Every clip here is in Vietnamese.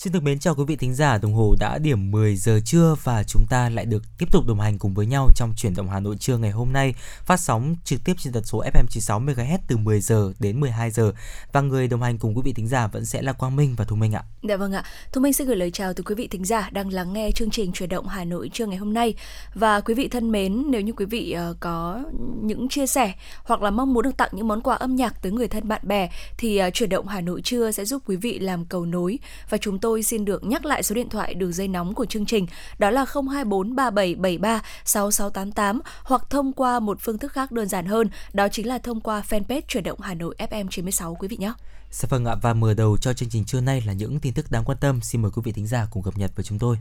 Xin được mến chào quý vị thính giả, đồng hồ đã điểm 10 giờ trưa và chúng ta lại được tiếp tục đồng hành cùng với nhau trong chuyển động Hà Nội trưa ngày hôm nay, phát sóng trực tiếp trên tần số FM 96 MHz từ 10 giờ đến 12 giờ. Và người đồng hành cùng quý vị thính giả vẫn sẽ là Quang Minh và Thu Minh ạ. Dạ vâng ạ. Thu Minh xin gửi lời chào tới quý vị thính giả đang lắng nghe chương trình chuyển động Hà Nội trưa ngày hôm nay. Và quý vị thân mến, nếu như quý vị ờ, có những chia sẻ hoặc là mong muốn được tặng những món quà âm nhạc tới người thân bạn bè thì ờ, chuyển động Hà Nội trưa sẽ giúp quý vị làm cầu nối và chúng tôi tôi xin được nhắc lại số điện thoại đường dây nóng của chương trình, đó là 024 3773 6688 hoặc thông qua một phương thức khác đơn giản hơn, đó chính là thông qua fanpage chuyển động Hà Nội FM 96 quý vị nhé. Dạ vâng ạ, và mở đầu cho chương trình trưa nay là những tin tức đáng quan tâm. Xin mời quý vị thính giả cùng cập nhật với chúng tôi.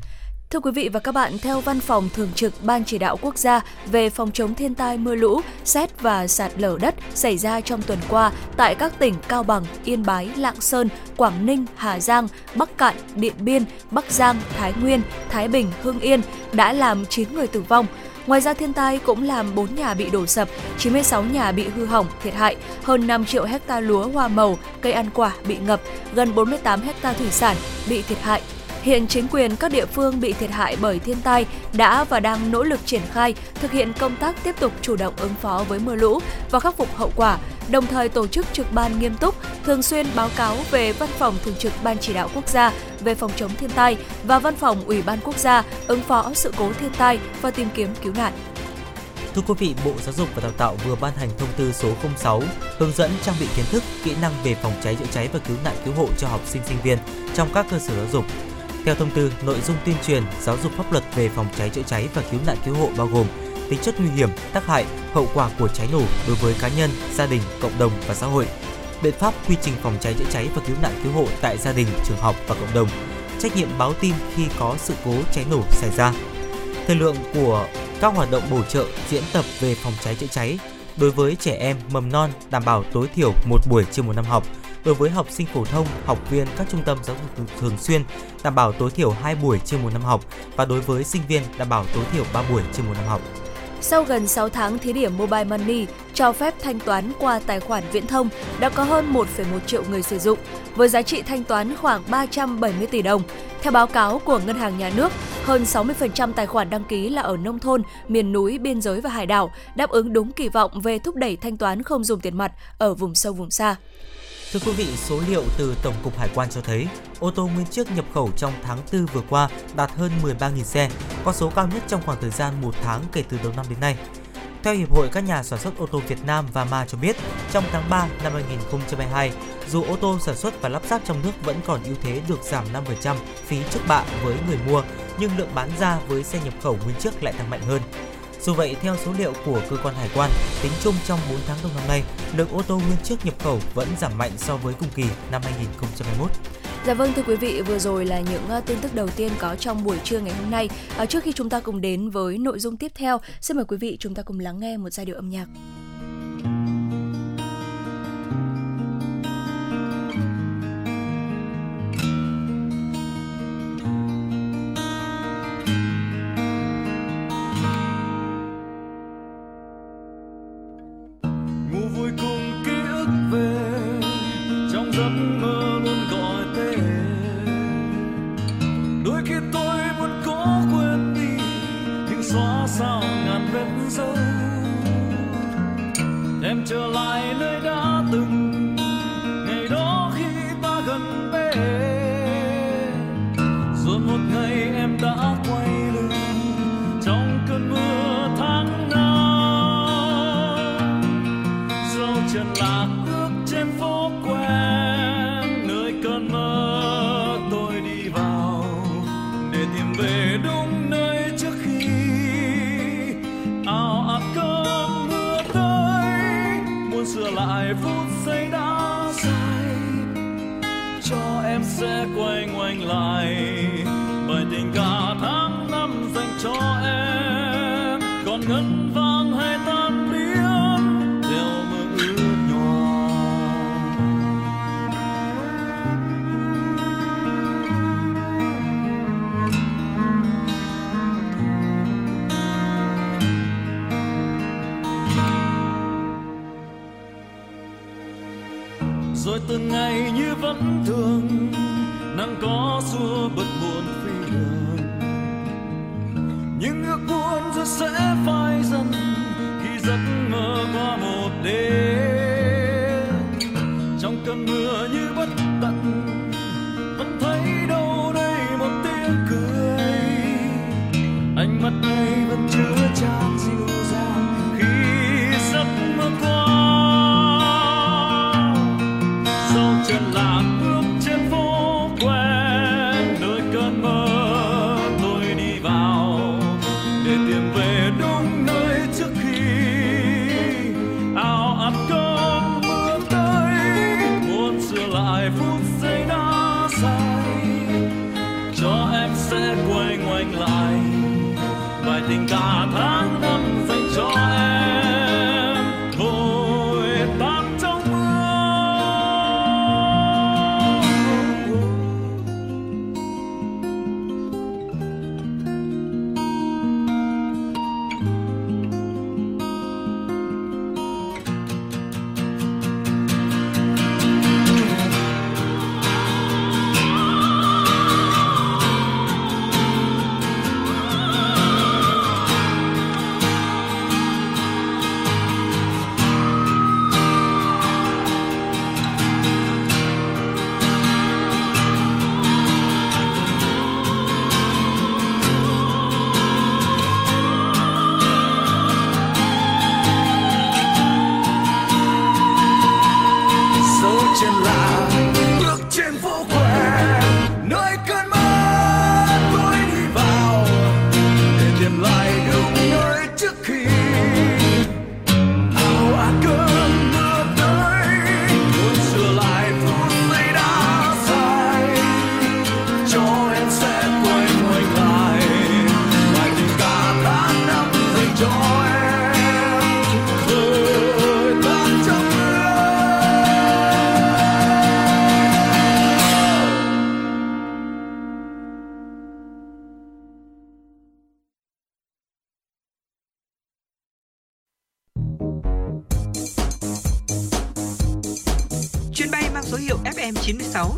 Thưa quý vị và các bạn, theo Văn phòng Thường trực Ban Chỉ đạo Quốc gia về phòng chống thiên tai mưa lũ, xét và sạt lở đất xảy ra trong tuần qua tại các tỉnh Cao Bằng, Yên Bái, Lạng Sơn, Quảng Ninh, Hà Giang, Bắc Cạn, Điện Biên, Bắc Giang, Thái Nguyên, Thái Bình, Hưng Yên đã làm 9 người tử vong. Ngoài ra thiên tai cũng làm 4 nhà bị đổ sập, 96 nhà bị hư hỏng, thiệt hại, hơn 5 triệu hecta lúa hoa màu, cây ăn quả bị ngập, gần 48 hecta thủy sản bị thiệt hại, Hiện chính quyền các địa phương bị thiệt hại bởi thiên tai đã và đang nỗ lực triển khai thực hiện công tác tiếp tục chủ động ứng phó với mưa lũ và khắc phục hậu quả, đồng thời tổ chức trực ban nghiêm túc, thường xuyên báo cáo về Văn phòng Thường trực Ban Chỉ đạo Quốc gia về phòng chống thiên tai và Văn phòng Ủy ban Quốc gia ứng phó sự cố thiên tai và tìm kiếm cứu nạn. Thưa quý vị, Bộ Giáo dục và Đào tạo vừa ban hành thông tư số 06 hướng dẫn trang bị kiến thức, kỹ năng về phòng cháy chữa cháy và cứu nạn cứu hộ cho học sinh sinh viên trong các cơ sở giáo dục theo thông tư, nội dung tuyên truyền, giáo dục pháp luật về phòng cháy chữa cháy và cứu nạn cứu hộ bao gồm tính chất nguy hiểm, tác hại, hậu quả của cháy nổ đối với cá nhân, gia đình, cộng đồng và xã hội, biện pháp quy trình phòng cháy chữa cháy và cứu nạn cứu hộ tại gia đình, trường học và cộng đồng, trách nhiệm báo tin khi có sự cố cháy nổ xảy ra. Thời lượng của các hoạt động bổ trợ, diễn tập về phòng cháy chữa cháy đối với trẻ em mầm non đảm bảo tối thiểu một buổi trên một năm học – đối với học sinh phổ thông, học viên các trung tâm giáo dục thường xuyên đảm bảo tối thiểu 2 buổi trên một năm học và đối với sinh viên đảm bảo tối thiểu 3 buổi trên một năm học. Sau gần 6 tháng thí điểm Mobile Money cho phép thanh toán qua tài khoản viễn thông, đã có hơn 1,1 triệu người sử dụng, với giá trị thanh toán khoảng 370 tỷ đồng. Theo báo cáo của Ngân hàng Nhà nước, hơn 60% tài khoản đăng ký là ở nông thôn, miền núi, biên giới và hải đảo, đáp ứng đúng kỳ vọng về thúc đẩy thanh toán không dùng tiền mặt ở vùng sâu vùng xa. Thưa quý vị, số liệu từ Tổng cục Hải quan cho thấy, ô tô nguyên chiếc nhập khẩu trong tháng 4 vừa qua đạt hơn 13.000 xe, con số cao nhất trong khoảng thời gian một tháng kể từ đầu năm đến nay. Theo Hiệp hội các nhà sản xuất ô tô Việt Nam và Ma cho biết, trong tháng 3 năm 2022, dù ô tô sản xuất và lắp ráp trong nước vẫn còn ưu thế được giảm 5% phí trước bạ với người mua, nhưng lượng bán ra với xe nhập khẩu nguyên chiếc lại tăng mạnh hơn. Dù vậy, theo số liệu của cơ quan hải quan, tính chung trong 4 tháng đầu năm nay, lượng ô tô nguyên chiếc nhập khẩu vẫn giảm mạnh so với cùng kỳ năm 2021. Dạ vâng thưa quý vị, vừa rồi là những ờ, tin tức đầu tiên có trong buổi trưa ngày hôm nay. À, trước khi chúng ta cùng đến với nội dung tiếp theo, xin mời quý vị chúng ta cùng lắng nghe một giai điệu âm nhạc.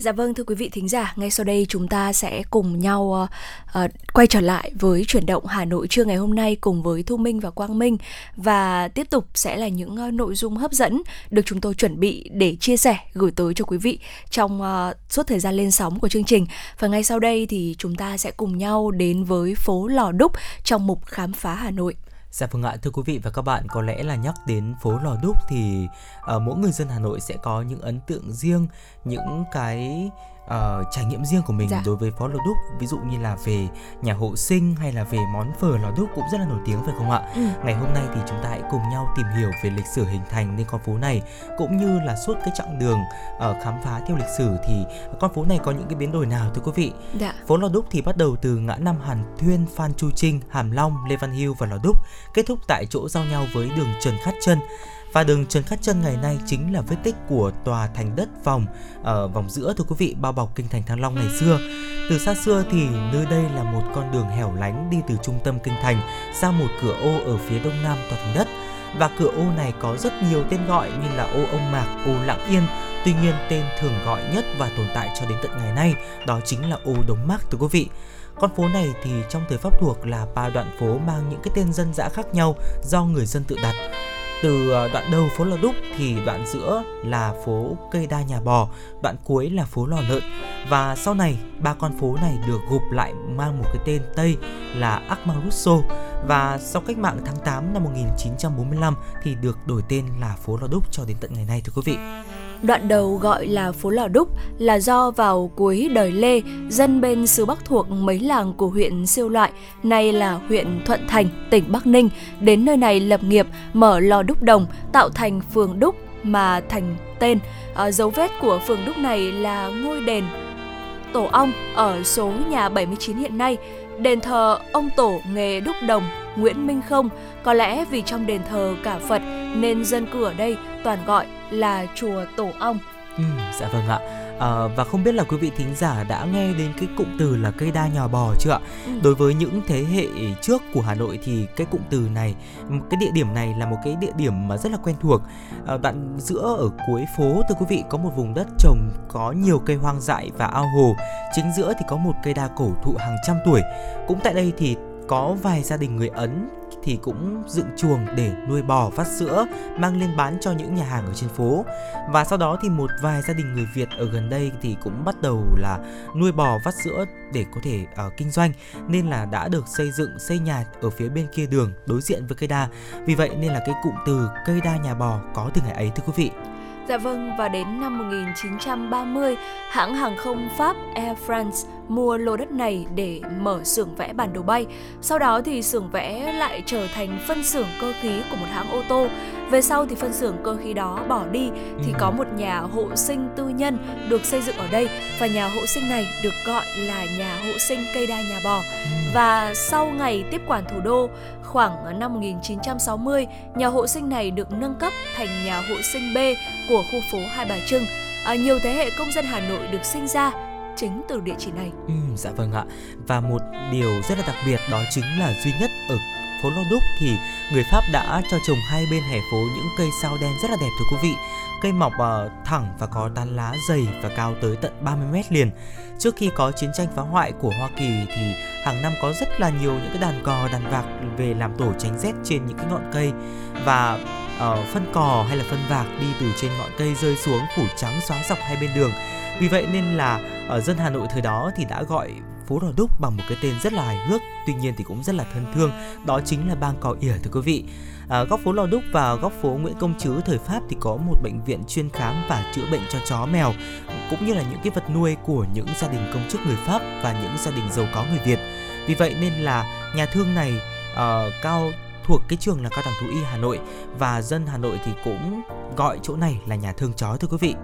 Dạ vâng thưa quý vị thính giả, ngay sau đây chúng ta sẽ cùng nhau uh, uh, quay trở lại với chuyển động Hà Nội trưa ngày hôm nay cùng với Thu Minh và Quang Minh và tiếp tục sẽ là những uh, nội dung hấp dẫn được chúng tôi chuẩn bị để chia sẻ gửi tới cho quý vị trong uh, suốt thời gian lên sóng của chương trình. Và ngay sau đây thì chúng ta sẽ cùng nhau đến với phố Lò Đúc trong mục khám phá Hà Nội. Dạ vâng ạ, thưa quý vị và các bạn, có lẽ là nhắc đến phố Lò Đúc thì uh, mỗi người dân Hà Nội sẽ có những ấn tượng riêng, những cái uh, trải nghiệm riêng của mình Dạ. đối với phố Lò Đúc, ví dụ như là về nhà hộ sinh hay là về món phở Lò Đúc cũng rất là nổi tiếng phải không ạ? Ừ. Ngày hôm nay thì chúng ta hãy cùng nhau tìm hiểu về lịch sử hình thành nên con phố này cũng như là suốt cái chặng đường uh, khám phá theo lịch sử thì con phố này có những cái biến đổi nào thưa quý vị? Dạ. Phố Lò Đúc thì bắt đầu từ ngã năm Hàn Thuyên, Phan Chu Trinh, Hàm Long, Lê Văn Hưu và Lò Đúc, kết thúc tại chỗ giao nhau với đường Trần Khát Trân. Và đường Trần Khát Trân ngày nay chính là vết tích của tòa thành đất vòng ở vòng giữa thưa quý vị bao bọc kinh thành Thăng Long ngày xưa. Từ xa xưa thì nơi đây là một con đường hẻo lánh đi từ trung tâm kinh thành ra một cửa ô ở phía đông nam tòa thành đất. Và cửa ô này có rất nhiều tên gọi như là ô ông Mạc, ô lặng Yên. Tuy nhiên tên thường gọi nhất và tồn tại cho đến tận ngày nay đó chính là ô Đống Mác thưa quý vị. Con phố này thì trong thời Pháp thuộc là ba đoạn phố mang những cái tên dân dã khác nhau do người dân tự đặt. Từ ờ, đoạn đầu phố Lò Đúc thì đoạn giữa là phố Cây Đa Nhà Bò, đoạn cuối là phố Lò Lợn và sau này ba con phố này được gộp lại mang một cái tên Tây là Akmarusso và sau cách mạng tháng 8 năm 1945 thì được đổi tên là phố Lò Đúc cho đến tận ngày nay thưa quý vị. Đoạn đầu gọi là phố Lò Đúc là do vào cuối đời Lê, dân bên xứ Bắc thuộc mấy làng của huyện Siêu Loại, nay là huyện Thuận Thành, tỉnh Bắc Ninh, đến nơi này lập nghiệp mở lò đúc đồng, tạo thành phường đúc mà thành tên. À, dấu vết của phường đúc này là ngôi đền Tổ ong ở số nhà 79 hiện nay, đền thờ ông tổ nghề đúc đồng Nguyễn Minh Không. Có lẽ vì trong đền thờ cả Phật nên dân cư ở đây toàn gọi là chùa Tổ ong. Ừ, dạ vâng ạ. À, và không biết là quý vị thính giả đã nghe đến cái cụm từ là cây đa nhà bò chưa ạ? Ừ. Đối với những thế hệ trước của Hà Nội thì cái cụm từ này, cái địa điểm này là một cái địa điểm mà rất là quen thuộc. À, đoạn giữa ở cuối phố thưa quý vị có một vùng đất trồng có nhiều cây hoang dại và ao hồ. Chính giữa thì có một cây đa cổ thụ hàng trăm tuổi. Cũng tại đây thì có vài gia đình người Ấn thì cũng dựng chuồng để nuôi bò phát sữa mang lên bán cho những nhà hàng ở trên phố. Và sau đó thì một vài gia đình người Việt ở gần đây thì cũng bắt đầu là nuôi bò vắt sữa để có thể uh, kinh doanh nên là đã được xây dựng xây nhà ở phía bên kia đường đối diện với cây đa. Vì vậy nên là cái cụm từ cây đa nhà bò có từ ngày ấy thưa quý vị. Dạ vâng, và đến năm 1930, hãng hàng không Pháp Air France mua lô đất này để mở xưởng vẽ bản đồ bay. Sau đó thì xưởng vẽ lại trở thành phân xưởng cơ khí của một hãng ô tô. Về sau thì phân xưởng cơ khí đó bỏ đi thì có một nhà hộ sinh tư nhân được xây dựng ở đây và nhà hộ sinh này được gọi là nhà hộ sinh cây đa nhà bò. Và sau ngày tiếp quản thủ đô, khoảng năm 1960, nhà hộ sinh này được nâng cấp thành nhà hộ sinh B của khu phố Hai Bà Trưng. À, nhiều thế hệ công dân Hà Nội được sinh ra chính từ địa chỉ này. Ừ, dạ vâng ạ. Và một điều rất là đặc biệt đó chính là duy nhất ở phố Lô Đúc thì người Pháp đã cho trồng hai bên hè phố những cây sao đen rất là đẹp thưa quý vị. Cây mọc uh, thẳng và có tán lá dày và cao tới tận 30 mét liền. Trước khi có chiến tranh phá hoại của Hoa Kỳ thì hàng năm có rất là nhiều những cái đàn cò, đàn vạc về làm tổ tránh rét trên những cái ngọn cây và uh, phân cò hay là phân vạc đi từ trên ngọn cây rơi xuống phủ trắng xóa dọc hai bên đường. Vì vậy nên là ở dân Hà Nội thời đó thì đã gọi phố Lò Đúc bằng một cái tên rất là hài hước, tuy nhiên thì cũng rất là thân thương, đó chính là bang cò ỉa thưa quý vị. À, góc phố Lò Đúc và góc phố Nguyễn Công Trứ thời Pháp thì có một bệnh viện chuyên khám và chữa bệnh cho chó mèo, cũng như là những cái vật nuôi của những gia đình công chức người Pháp và những gia đình giàu có người Việt. Vì vậy nên là nhà thương này uh, cao thuộc cái trường là cao đẳng thú y Hà Nội và dân Hà Nội thì cũng gọi chỗ này là nhà thương chó thưa quý vị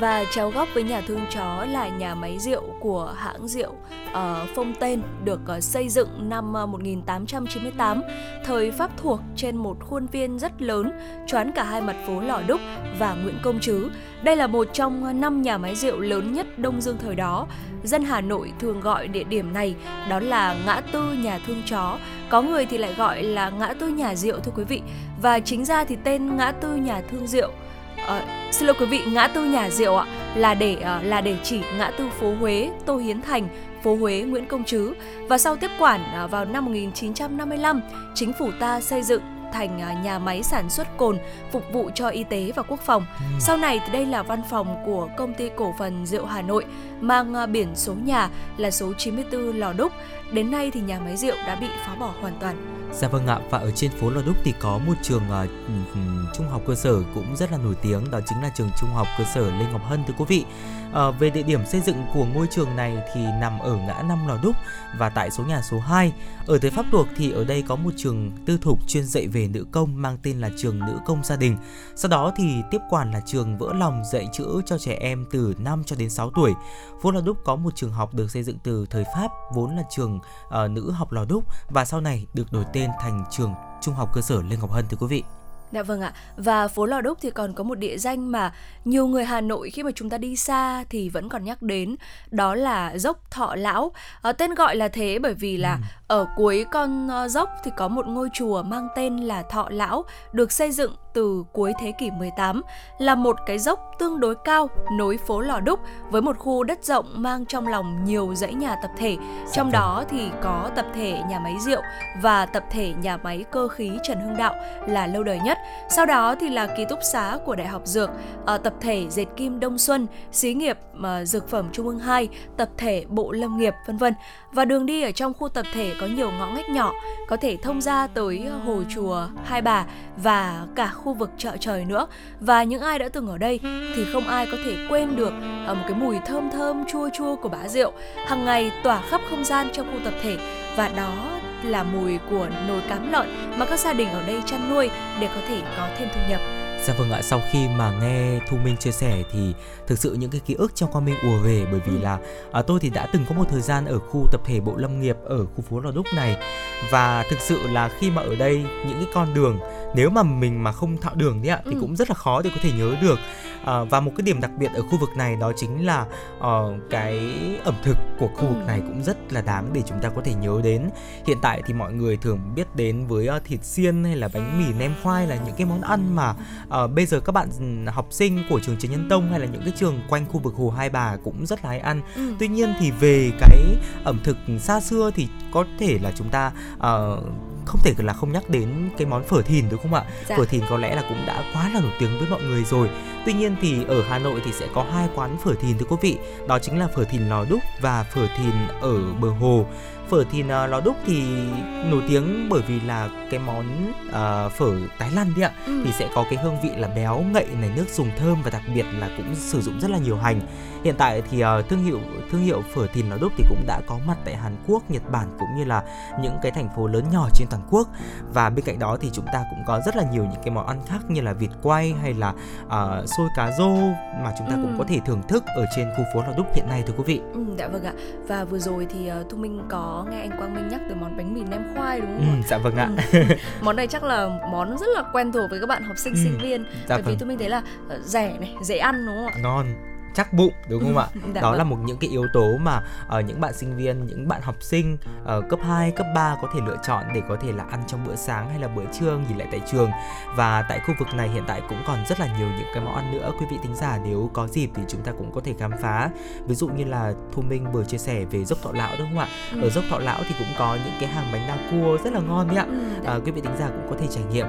và chéo góc với nhà thương chó là nhà máy rượu của hãng rượu ờ, uh, Phong Tên được uh, xây dựng năm ờ, uh, 1898 thời Pháp thuộc trên một khuôn viên rất lớn choán cả hai mặt phố Lò Đúc và Nguyễn Công Trứ. Đây là một trong năm nhà máy rượu lớn nhất Đông Dương thời đó. Dân Hà Nội thường gọi địa điểm này đó là ngã tư nhà thương chó, có người thì lại gọi là ngã tư nhà rượu thưa quý vị. Và chính ra thì tên ngã tư nhà thương rượu uh, xin lỗi quý vị ngã tư nhà rượu ạ là để uh, là để chỉ ngã tư phố Huế Tô Hiến Thành phố Huế Nguyễn Công Trứ và sau tiếp quản uh, vào năm 1955 chính phủ ta xây dựng thành nhà máy sản xuất cồn phục vụ cho y tế và quốc phòng. Ừ. Sau này thì đây là văn phòng của công ty cổ phần rượu Hà Nội mang biển số nhà là số 94 Lò Đúc. Đến nay thì nhà máy rượu đã bị phá bỏ hoàn toàn. Dạ vâng ạ, và ở trên phố Lò Đúc thì có một trường uh, trung học cơ sở cũng rất là nổi tiếng, đó chính là trường trung học cơ sở Lê Ngọc Hân thưa quý vị. À, về địa điểm xây dựng của ngôi trường này thì nằm ở ngã năm Lò Đúc và tại số nhà số 2. Ở tới Pháp thuộc thì ở đây có một trường tư thục chuyên dạy về nữ công mang tên là trường nữ công gia đình. Sau đó thì tiếp quản là trường vỡ lòng dạy chữ cho trẻ em từ 5 cho đến 6 tuổi. Phố Lò Đúc có một trường học được xây dựng từ thời Pháp vốn là trường uh, nữ học Lò Đúc và sau này được đổi tên thành trường Trung học cơ sở Lê Ngọc Hân thưa quý vị. Dạ vâng ạ. Và phố Lò Đúc thì còn có một địa danh mà nhiều người Hà Nội khi mà chúng ta đi xa thì vẫn còn nhắc đến, đó là dốc Thọ Lão. À, tên gọi là thế bởi vì là ừ. ở cuối con uh, dốc thì có một ngôi chùa mang tên là Thọ Lão được xây dựng từ cuối thế kỷ 18 là một cái dốc tương đối cao nối phố Lò Đúc với một khu đất rộng mang trong lòng nhiều dãy nhà tập thể. Dạ trong vâng. đó thì có tập thể nhà máy rượu và tập thể nhà máy cơ khí Trần Hưng Đạo là lâu đời nhất. Sau đó thì là ký túc xá của Đại học Dược, ờ, tập thể Dệt Kim Đông Xuân, xí nghiệp ờ, Dược phẩm Trung ương 2, tập thể Bộ Lâm nghiệp vân vân. Và đường đi ở trong khu tập thể có nhiều ngõ ngách nhỏ, có thể thông ra tới hồ chùa Hai Bà và cả khu vực chợ trời nữa. Và những ai đã từng ở đây thì không ai có thể quên được ờ, một cái mùi thơm thơm chua chua của bã rượu hàng ngày tỏa khắp không gian trong khu tập thể và đó là mùi của nồi cám lợn mà các gia đình ở đây chăn nuôi để có thể có thêm thu nhập. Dạ vâng ạ, sau khi mà nghe Thu Minh chia sẻ thì thực sự những cái ký ức trong con mình ùa về bởi vì ừ. là à, tôi thì đã từng có một thời gian ở khu tập thể Bộ Lâm nghiệp ở khu phố Lò Đúc này và thực sự là khi mà ở đây những cái con đường nếu mà mình mà không thạo đường đấy ạ thì Ừ. cũng rất là khó để có thể nhớ được à, và một cái điểm đặc biệt ở khu vực này đó chính là ờ, cái ẩm thực của khu vực Ừ. này cũng rất là đáng để chúng ta có thể nhớ đến hiện tại thì mọi người thường biết đến với ờ, thịt xiên hay là bánh mì nem khoai là những cái món ăn mà ờ, bây giờ các bạn ừ, học sinh của trường Trần Nhân Tông hay là những cái trường quanh khu vực Hồ Hai Bà cũng rất là hay ăn Ừ. Tuy nhiên thì về cái ẩm thực xa xưa thì có thể là chúng ta ờ, không thể là không nhắc đến cái món phở thìn đúng không ạ? Dạ. Phở thìn có lẽ là cũng đã quá là nổi tiếng với mọi người rồi. Tuy nhiên thì ở Hà Nội thì sẽ có hai quán phở thìn thưa quý vị, đó chính là phở thìn lò đúc và phở thìn ở bờ hồ. Phở thìn ờ, lò đúc thì nổi tiếng bởi vì là cái món ờ, phở Thái Lan đấy ạ Ừ. thì sẽ có cái hương vị là béo ngậy này nước dùng thơm và đặc biệt là cũng sử dụng rất là nhiều hành hiện tại thì ờ, thương hiệu thương hiệu phở thìn lò đúc thì cũng đã có mặt tại Hàn Quốc Nhật Bản cũng như là những cái thành phố lớn nhỏ trên toàn quốc và bên cạnh đó thì chúng ta cũng có rất là nhiều những cái món ăn khác như là vịt quay hay là ờ, xôi cá rô mà chúng ta cũng Ừ. có thể thưởng thức ở trên khu phố lò đúc hiện nay thưa quý vị Ừ, dạ vâng ạ. Và vừa rồi thì uh, Thu Minh có nghe anh Quang Minh nhắc tới món bánh mì nem khoai đúng ừ, không ạ? dạ vâng ạ Ừ. món này chắc là món rất là quen thuộc với các bạn học sinh Ừ, sinh viên dạ bởi vì vâng Thu Minh thấy là ờ, rẻ này, dễ ăn đúng không ạ? ngon chắc bụng đúng không ạ? Dạ đó vâng. là một những cái yếu tố mà ờ, những bạn sinh viên những bạn học sinh ở cấp 2, cấp 3 có thể lựa chọn để có thể là ăn trong bữa sáng hay là bữa trưa nghỉ lại tại trường. Và tại khu vực này hiện tại cũng còn rất là nhiều những cái món ăn nữa. Quý vị thính giả nếu có dịp thì chúng ta cũng có thể khám phá. Ví dụ như là Thu Minh vừa chia sẻ về dốc thọ lão đúng không ạ? Ừ. ở dốc thọ lão thì cũng có những cái hàng bánh đa cua rất là ngon đấy ạ. Ừ, à, quý vị thính giả cũng có thể trải nghiệm.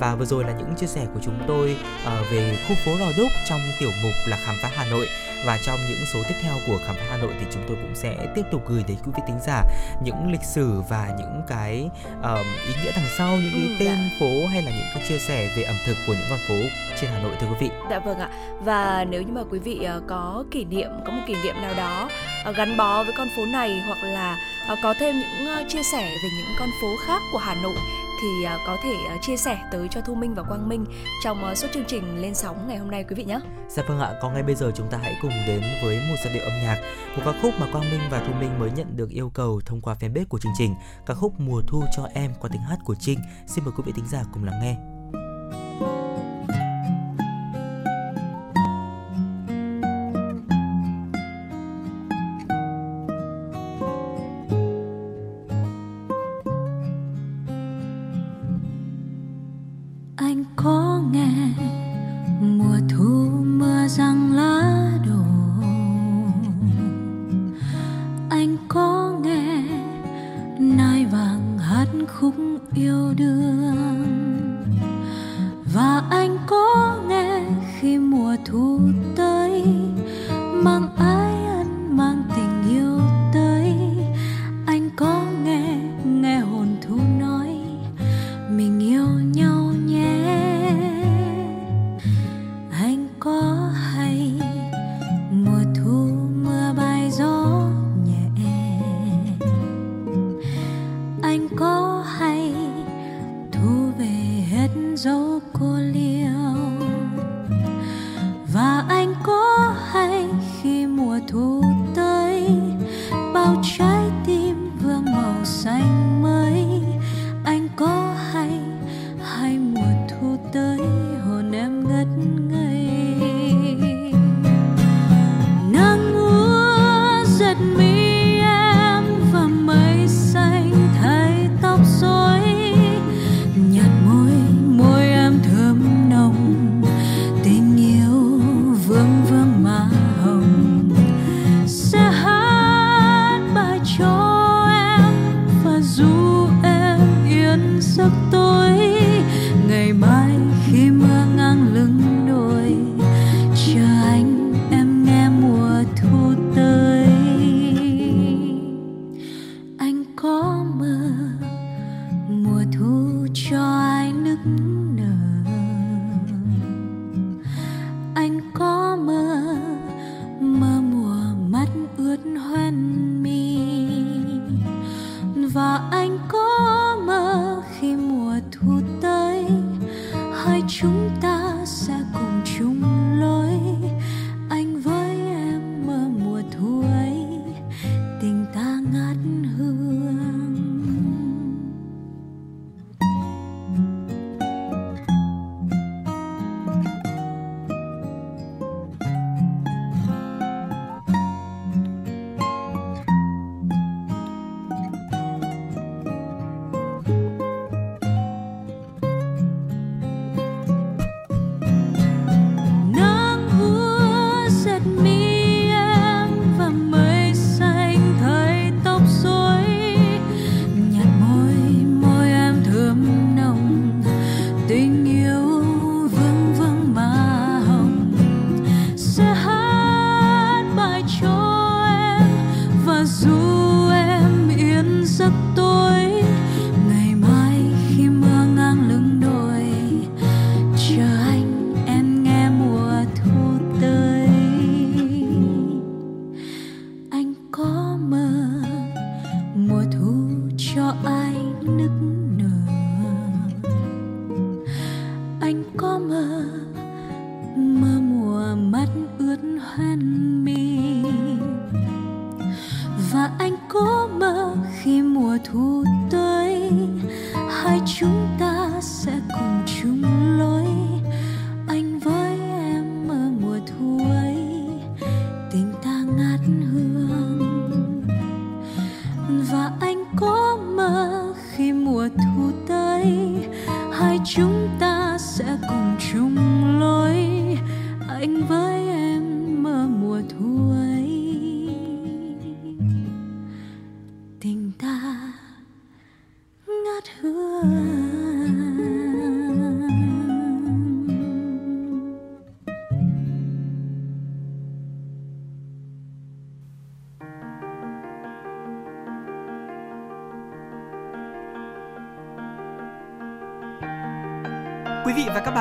Và vừa rồi là những chia sẻ của chúng tôi ờ, về khu phố Lò Đúc trong tiểu mục là khám phá Hà Nội và trong những số tiếp theo của khám phá Hà Nội thì chúng tôi cũng sẽ tiếp tục gửi đến quý vị thính giả những lịch sử và những cái ờm, ý nghĩa đằng sau những cái Ừ, tên dạ. phố hay là những cái chia sẻ về ẩm thực của những con phố trên Hà Nội thưa quý vị. Dạ vâng ạ. Và nếu như mà quý vị ờ, có kỷ niệm, có một kỷ niệm nào đó ờ, gắn bó với con phố này hoặc là ờ, có thêm những chia sẻ về những con phố khác của Hà Nội thì à, có thể à, chia sẻ tới cho Thu Minh và Quang Minh trong à, suốt chương trình lên sóng ngày hôm nay quý vị nhé. Dạ vâng ạ, còn ngay bây giờ chúng ta hãy cùng đến với một giai điệu âm nhạc, một ca khúc mà Quang Minh và Thu Minh mới nhận được yêu cầu thông qua fanpage của chương trình, ca khúc Mùa thu cho em qua tiếng hát của Trinh. Xin mời quý vị thính giả cùng lắng nghe. Hết dấu cô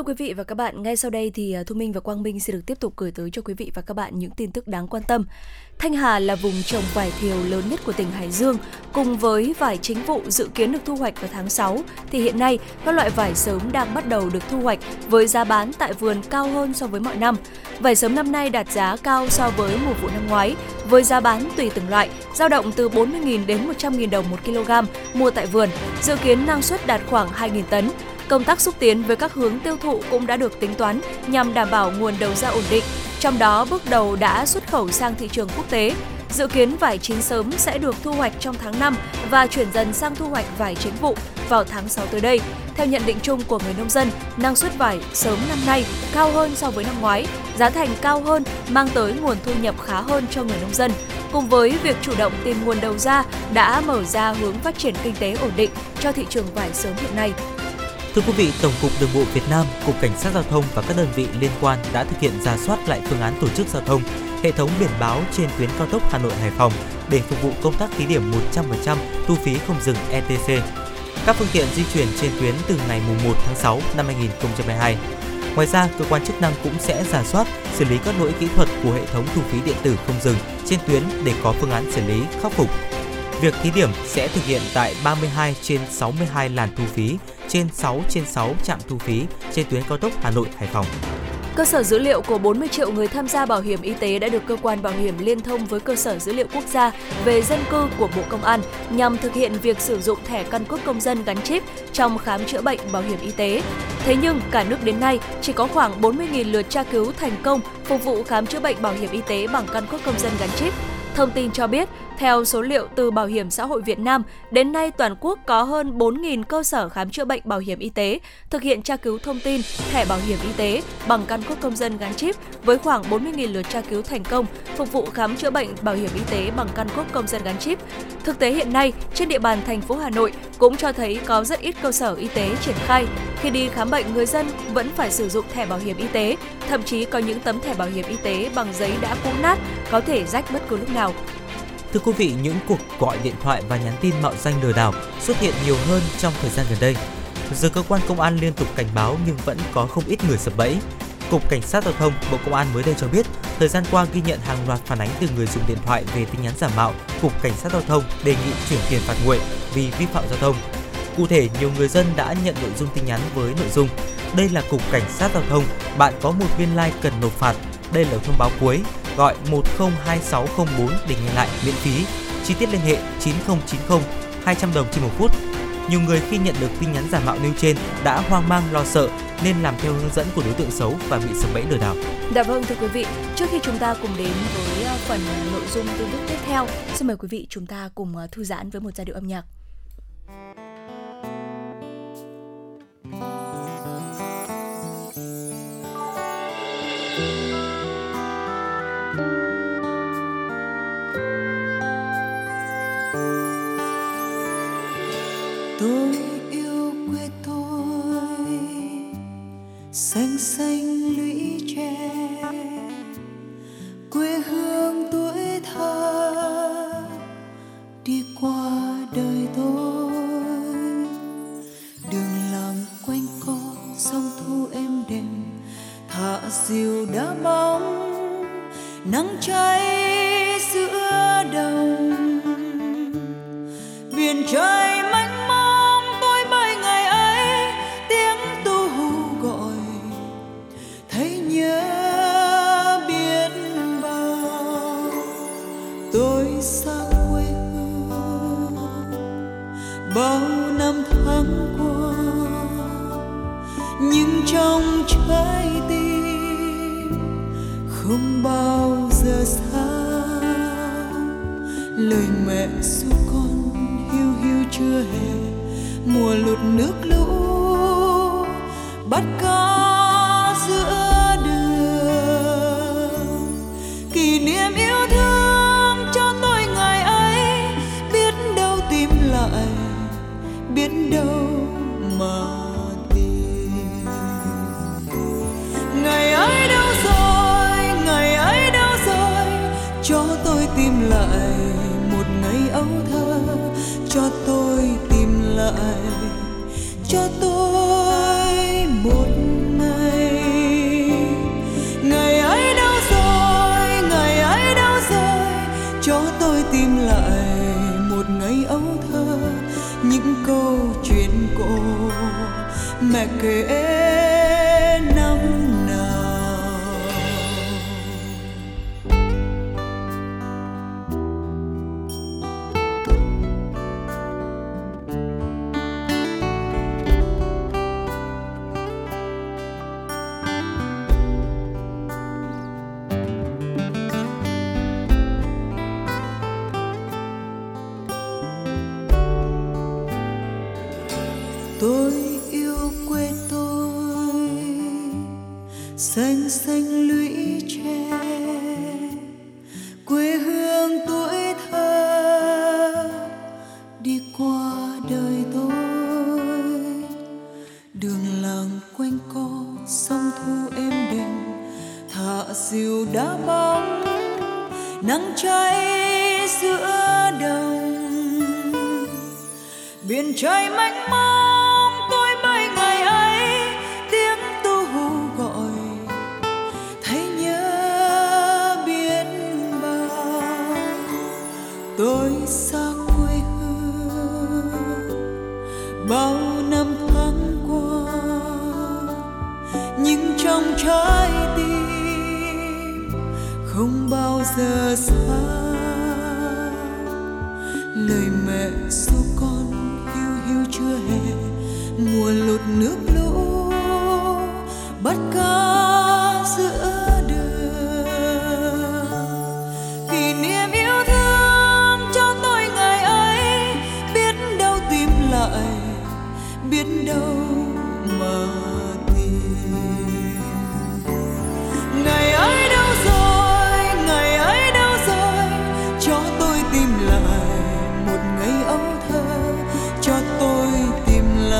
Thưa quý vị và các bạn, ngay sau đây thì à, Thu Minh và Quang Minh sẽ được tiếp tục gửi tới cho quý vị và các bạn những tin tức đáng quan tâm. Thanh Hà là vùng trồng vải thiều lớn nhất của tỉnh Hải Dương, cùng với vải chính vụ dự kiến được thu hoạch vào tháng 6 thì hiện nay các loại vải sớm đang bắt đầu được thu hoạch với giá bán tại vườn cao hơn so với mọi năm. Vải sớm năm nay đạt giá cao so với mùa vụ năm ngoái với giá bán tùy từng loại, dao động từ 40.000 đến 100.000 đồng một kg mua tại vườn, dự kiến năng suất đạt khoảng 2.000 tấn. Công tác xúc tiến với các hướng tiêu thụ cũng đã được tính toán nhằm đảm bảo nguồn đầu ra ổn định. Trong đó, bước đầu đã xuất khẩu sang thị trường quốc tế. Dự kiến vải chín sớm sẽ được thu hoạch trong tháng 5 và chuyển dần sang thu hoạch vải chính vụ vào tháng 6 tới đây. Theo nhận định chung của người nông dân, năng suất vải sớm năm nay cao hơn so với năm ngoái, giá thành cao hơn mang tới nguồn thu nhập khá hơn cho người nông dân. Cùng với việc chủ động tìm nguồn đầu ra đã mở ra hướng phát triển kinh tế ổn định cho thị trường vải sớm hiện nay. Thưa quý vị, Tổng cục Đường bộ Việt Nam, Cục Cảnh sát Giao thông và các đơn vị liên quan đã thực hiện ra soát lại phương án tổ chức giao thông, hệ thống biển báo trên tuyến cao tốc Hà Nội Hải Phòng để phục vụ công tác thí điểm 100% thu phí không dừng ETC. Các phương tiện di chuyển trên tuyến từ ngày 1 tháng 6 năm 2022. Ngoài ra, cơ quan chức năng cũng sẽ giả soát, xử lý các lỗi kỹ thuật của hệ thống thu phí điện tử không dừng trên tuyến để có phương án xử lý, khắc phục. Việc thí điểm sẽ thực hiện tại 32 trên 62 làn thu phí trên 6 trên 6 trạm thu phí trên tuyến cao tốc Hà Nội Hải Phòng. Cơ sở dữ liệu của 40 triệu người tham gia bảo hiểm y tế đã được cơ quan bảo hiểm liên thông với cơ sở dữ liệu quốc gia về dân cư của Bộ Công an nhằm thực hiện việc sử dụng thẻ căn cước công dân gắn chip trong khám chữa bệnh bảo hiểm y tế. Thế nhưng cả nước đến nay chỉ có khoảng 40.000 lượt tra cứu thành công phục vụ khám chữa bệnh bảo hiểm y tế bằng căn cước công dân gắn chip. Thông tin cho biết, theo số liệu từ Bảo hiểm xã hội Việt Nam, đến nay toàn quốc có hơn 4.000 cơ sở khám chữa bệnh bảo hiểm y tế thực hiện tra cứu thông tin thẻ bảo hiểm y tế bằng căn cước công dân gắn chip với khoảng 40.000 lượt tra cứu thành công phục vụ khám chữa bệnh bảo hiểm y tế bằng căn cước công dân gắn chip. Thực tế hiện nay, trên địa bàn thành phố Hà Nội cũng cho thấy có rất ít cơ sở y tế triển khai. Khi đi khám bệnh, người dân vẫn phải sử dụng thẻ bảo hiểm y tế, thậm chí có những tấm thẻ bảo hiểm y tế bằng giấy đã cũ nát, có thể rách bất cứ lúc nào. Thưa quý vị, những cuộc gọi điện thoại và nhắn tin mạo danh lừa đảo xuất hiện nhiều hơn trong thời gian gần đây. Giờ cơ quan công an liên tục cảnh báo nhưng vẫn có không ít người sập bẫy. Cục Cảnh sát Giao thông Bộ Công an mới đây cho biết, thời gian qua ghi nhận hàng loạt phản ánh từ người dùng điện thoại về tin nhắn giả mạo. Cục Cảnh sát Giao thông đề nghị chuyển tiền phạt nguội vì vi phạm giao thông. Cụ thể, nhiều người dân đã nhận nội dung tin nhắn với nội dung Đây là Cục Cảnh sát Giao thông, bạn có một viên like cần nộp phạt. Đây là thông báo cuối, gọi 102604 để nghe lại miễn phí. Chi tiết liên hệ 9090 200 đồng trên một phút. Nhiều người khi nhận được tin nhắn giả mạo nêu trên đã hoang mang lo sợ nên làm theo hướng dẫn của đối tượng xấu và bị sập bẫy lừa đảo. Dạ vâng thưa quý vị, trước khi chúng ta cùng đến với ờ, phần nội dung tin tức tiếp theo, xin mời quý vị chúng ta cùng ờ, thư giãn với một giai điệu âm nhạc. Xanh xanh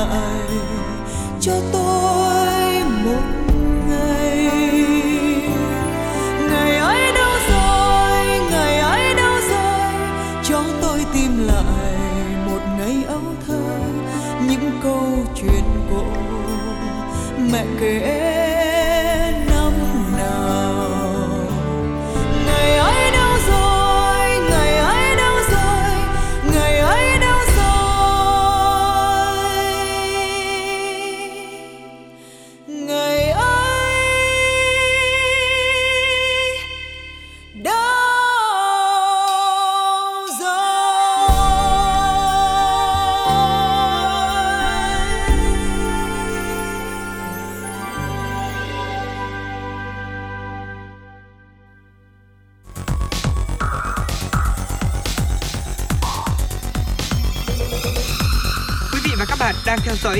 lại cho tôi một ngày. Ngày ấy đâu rồi, ngày ấy đâu rồi, cho tôi tìm lại một ngày ấu thơ, những câu chuyện cổ mẹ kể.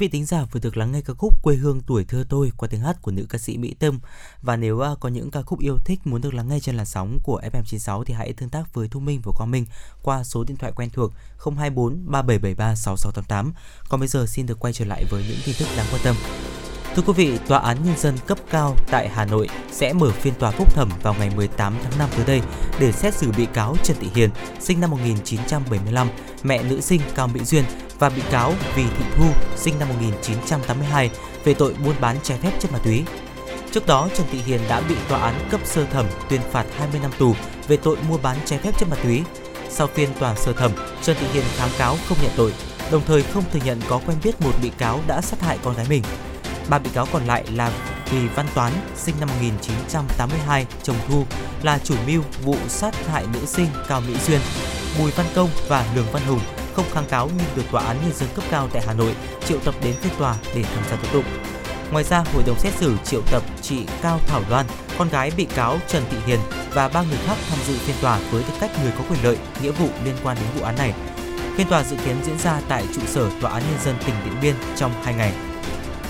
Quý vị thính giả vừa được lắng nghe ca khúc Quê hương tuổi thơ tôi qua tiếng hát của nữ ca sĩ Mỹ Tâm. Và nếu à, có những ca khúc yêu thích muốn được lắng nghe trên làn sóng của FM96 thì hãy tương tác với Thu Minh và Quang Minh qua số điện thoại quen thuộc 024 3773 6688. Còn bây giờ xin được quay trở lại với những tin tức đáng quan tâm. Thưa quý vị, Tòa án Nhân dân cấp cao tại Hà Nội sẽ mở phiên tòa phúc thẩm vào ngày 18 tháng 5 tới đây để xét xử bị cáo Trần Thị Hiền, sinh năm 1975, mẹ nữ sinh Cao Mỹ Duyên và bị cáo Vì Thị Thu, sinh năm 1982, về tội buôn bán trái phép chất ma túy. Trước đó, Trần Thị Hiền đã bị tòa án cấp sơ thẩm tuyên phạt 20 năm tù về tội mua bán trái phép chất ma túy. Sau phiên tòa sơ thẩm, Trần Thị Hiền kháng cáo không nhận tội, đồng thời không thừa nhận có quen biết một bị cáo đã sát hại con gái mình. Ba bị cáo còn lại là Vì Văn Toán, sinh năm 1982, chồng Thu, là chủ mưu vụ sát hại nữ sinh Cao Mỹ Duyên, Bùi Văn Công và Lường Văn Hùng không kháng cáo nhưng được Tòa án Nhân dân cấp cao tại Hà Nội triệu tập đến phiên tòa để tham gia tố tụng. Ngoài ra, hội đồng xét xử triệu tập chị Cao Thảo Loan, con gái bị cáo Trần Thị Hiền và ba người khác tham dự phiên tòa với tư cách người có quyền lợi, nghĩa vụ liên quan đến vụ án này. Phiên tòa dự kiến diễn ra tại trụ sở Tòa án Nhân dân tỉnh Điện Biên trong 2 ngày.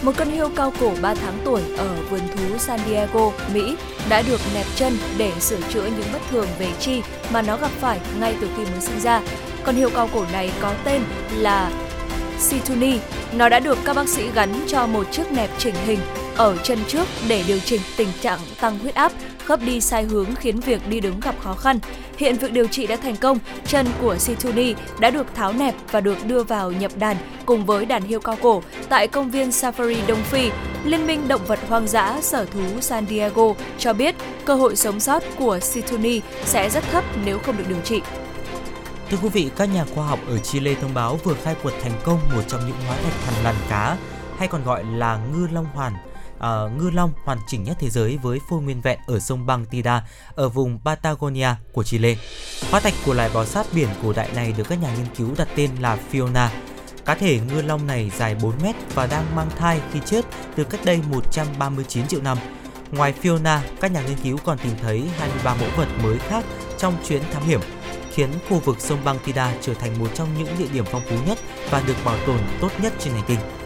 Một con hươu cao cổ 3 tháng tuổi ở vườn thú San Diego, Mỹ đã được nẹp chân để sửa chữa những bất thường về chi mà nó gặp phải ngay từ khi mới sinh ra. Con hươu cao cổ này có tên là Situni. Nó đã được các bác sĩ gắn cho một chiếc nẹp chỉnh hình ở chân trước để điều chỉnh tình trạng tăng huyết áp, khớp đi sai hướng khiến việc đi đứng gặp khó khăn. Hiện việc điều trị đã thành công, chân của Situni đã được tháo nẹp và được đưa vào nhập đàn cùng với đàn hươu cao cổ tại công viên Safari Đông Phi. Liên minh Động vật Hoang dã Sở thú San Diego cho biết cơ hội sống sót của Situni sẽ rất thấp nếu không được điều trị. Thưa quý vị, các nhà khoa học ở Chile thông báo vừa khai quật thành công một trong những hóa thạch thằn lằn cá hay còn gọi là ngư long hoàn uh, ngư long hoàn chỉnh nhất thế giới với phôi nguyên vẹn ở sông băng Tida ở vùng Patagonia của Chile. Hóa thạch của loài bò sát biển cổ đại này được các nhà nghiên cứu đặt tên là Fiona. Cá thể ngư long này dài 4 mét và đang mang thai khi chết từ cách đây 139 triệu năm. Ngoài Fiona, các nhà nghiên cứu còn tìm thấy 23 mẫu vật mới khác trong chuyến thám hiểm khiến khu vực sông băng Tida trở thành một trong những địa điểm phong phú nhất và được bảo tồn tốt nhất trên hành tinh.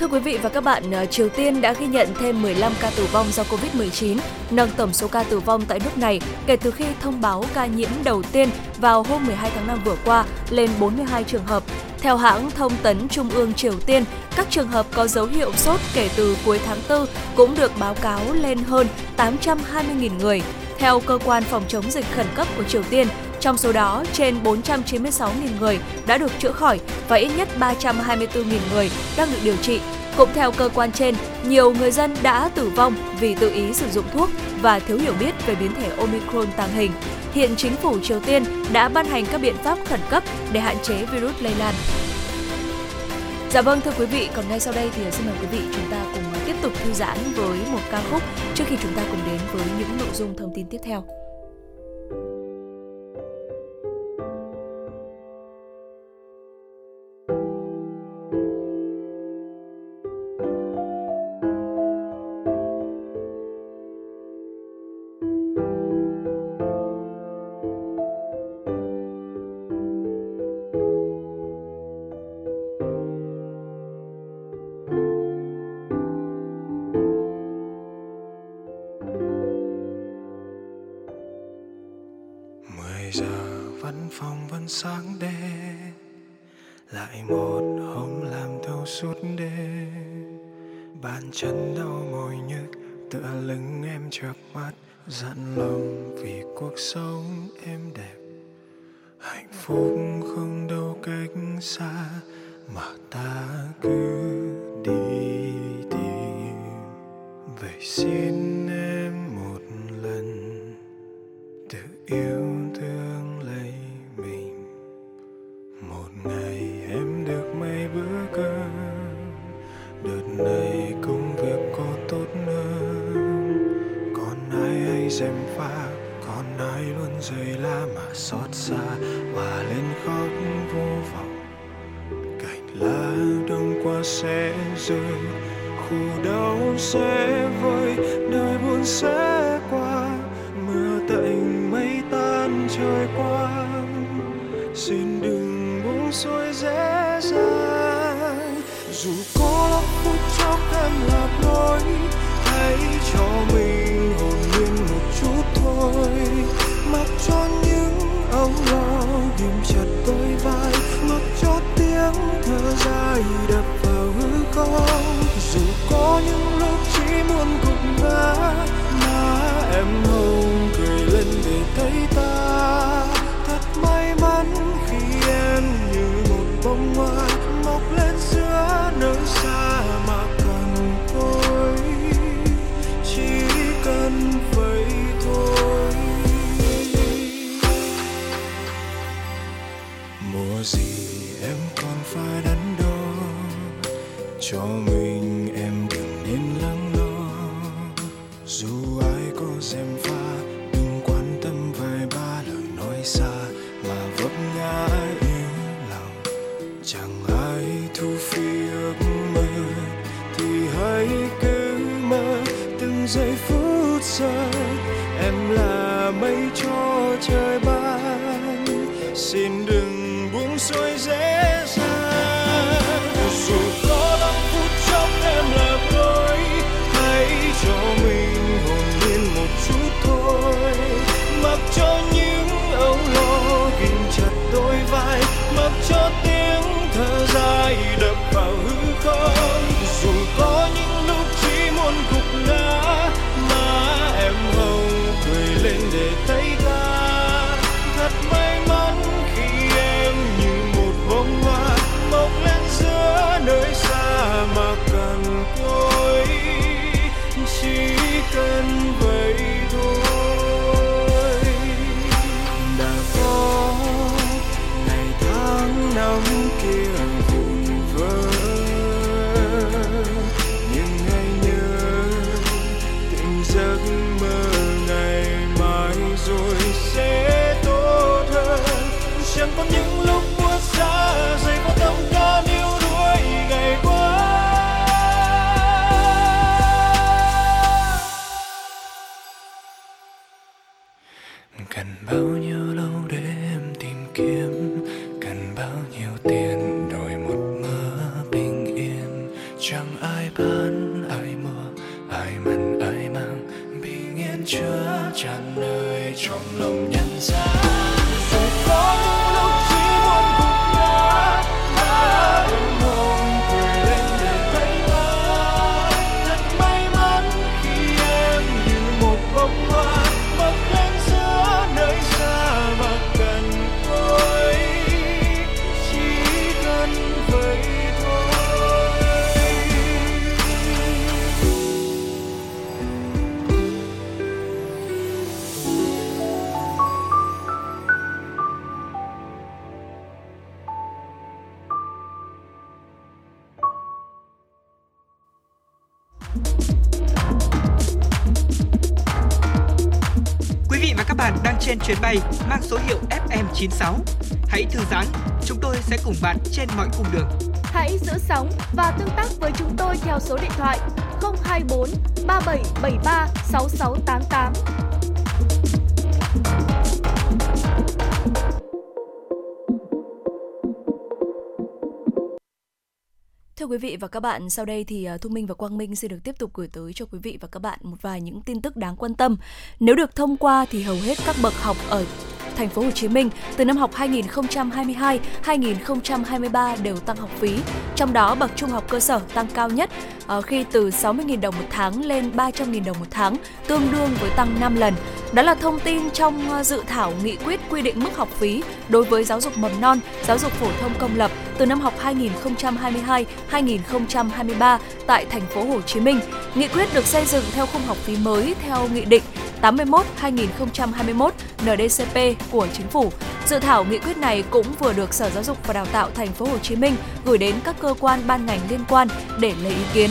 Thưa quý vị và các bạn, ờ, Triều Tiên đã ghi nhận thêm 15 ca tử vong do Covid-19, nâng tổng số ca tử vong tại nước này kể từ khi thông báo ca nhiễm đầu tiên vào hôm 12 tháng 5 vừa qua lên 42 trường hợp. Theo hãng thông tấn Trung ương Triều Tiên, các trường hợp có dấu hiệu sốt kể từ cuối tháng 4 cũng được báo cáo lên hơn 820.000 người. Theo cơ quan phòng chống dịch khẩn cấp của Triều Tiên, trong số đó, trên 496.000 người đã được chữa khỏi và ít nhất 324.000 người đang được điều trị. Cũng theo cơ quan trên, nhiều người dân đã tử vong vì tự ý sử dụng thuốc và thiếu hiểu biết về biến thể Omicron tàng hình. Hiện chính phủ Triều Tiên đã ban hành các biện pháp khẩn cấp để hạn chế virus lây lan. Dạ vâng thưa quý vị, còn ngay sau đây thì xin mời quý vị chúng ta cùng tiếp tục thư giãn với một ca khúc trước khi chúng ta cùng đến với những nội dung thông tin tiếp theo. Sáng đẹp lại một hôm làm tôi sụt đê, bàn chân đau mỏi nhức tựa lưng em chợp mắt dặn lòng vì cuộc sống em đẹp. Hạnh phúc không đâu cách xa mà ta cứ đi tìm. Vậy xin em một lần tự yêu ai rơi la mà xót xa và lên khóc vô vọng. Cành lá đông qua sẽ rơi khổ đau sẽ vơi đời buồn sẽ qua, mưa tạnh mây tan trời qua. Xin đừng buông xuôi dễ dàng, dù có phút chốc em lạc lối, hãy cho mình cho những âu lo, ghim chặt đôi vai ngược cho tiếng thở dài đập vào hư không dù có những lúc chỉ muốn cùng ngã mà em không cười lên để thấy ta phút giờ em là mây cho trời ban. Xin đừng buông xuôi dễ dàng. Dù FM96. Hãy thư giãn, chúng tôi sẽ cùng bạn trên mọi cung đường. Hãy giữ sóng và tương tác với chúng tôi theo số điện thoại 024 3773 6688. Thưa quý vị và các bạn, sau đây thì à, Thu Minh và Quang Minh sẽ được tiếp tục gửi tới cho quý vị và các bạn một vài những tin tức đáng quan tâm. Nếu được thông qua thì hầu hết các bậc học ở thành phố Hồ Chí Minh từ năm học 2022-2023 đều tăng học phí. Trong đó bậc trung học cơ sở tăng cao nhất ờ, khi từ 60.000 đồng một tháng lên 300.000 đồng một tháng, tương đương với tăng 5 lần. Đó là thông tin trong ờ, dự thảo nghị quyết quy định mức học phí đối với giáo dục mầm non, giáo dục phổ thông công lập từ năm học 2022-2023 tại thành phố Hồ Chí Minh. Nghị quyết được xây dựng theo khung học phí mới theo nghị định 81/2021 NDCP của chính phủ. Dự thảo nghị quyết này cũng vừa được Sở Giáo dục và Đào tạo thành phố Hồ Chí Minh gửi đến các cơ quan ban ngành liên quan để lấy ý kiến.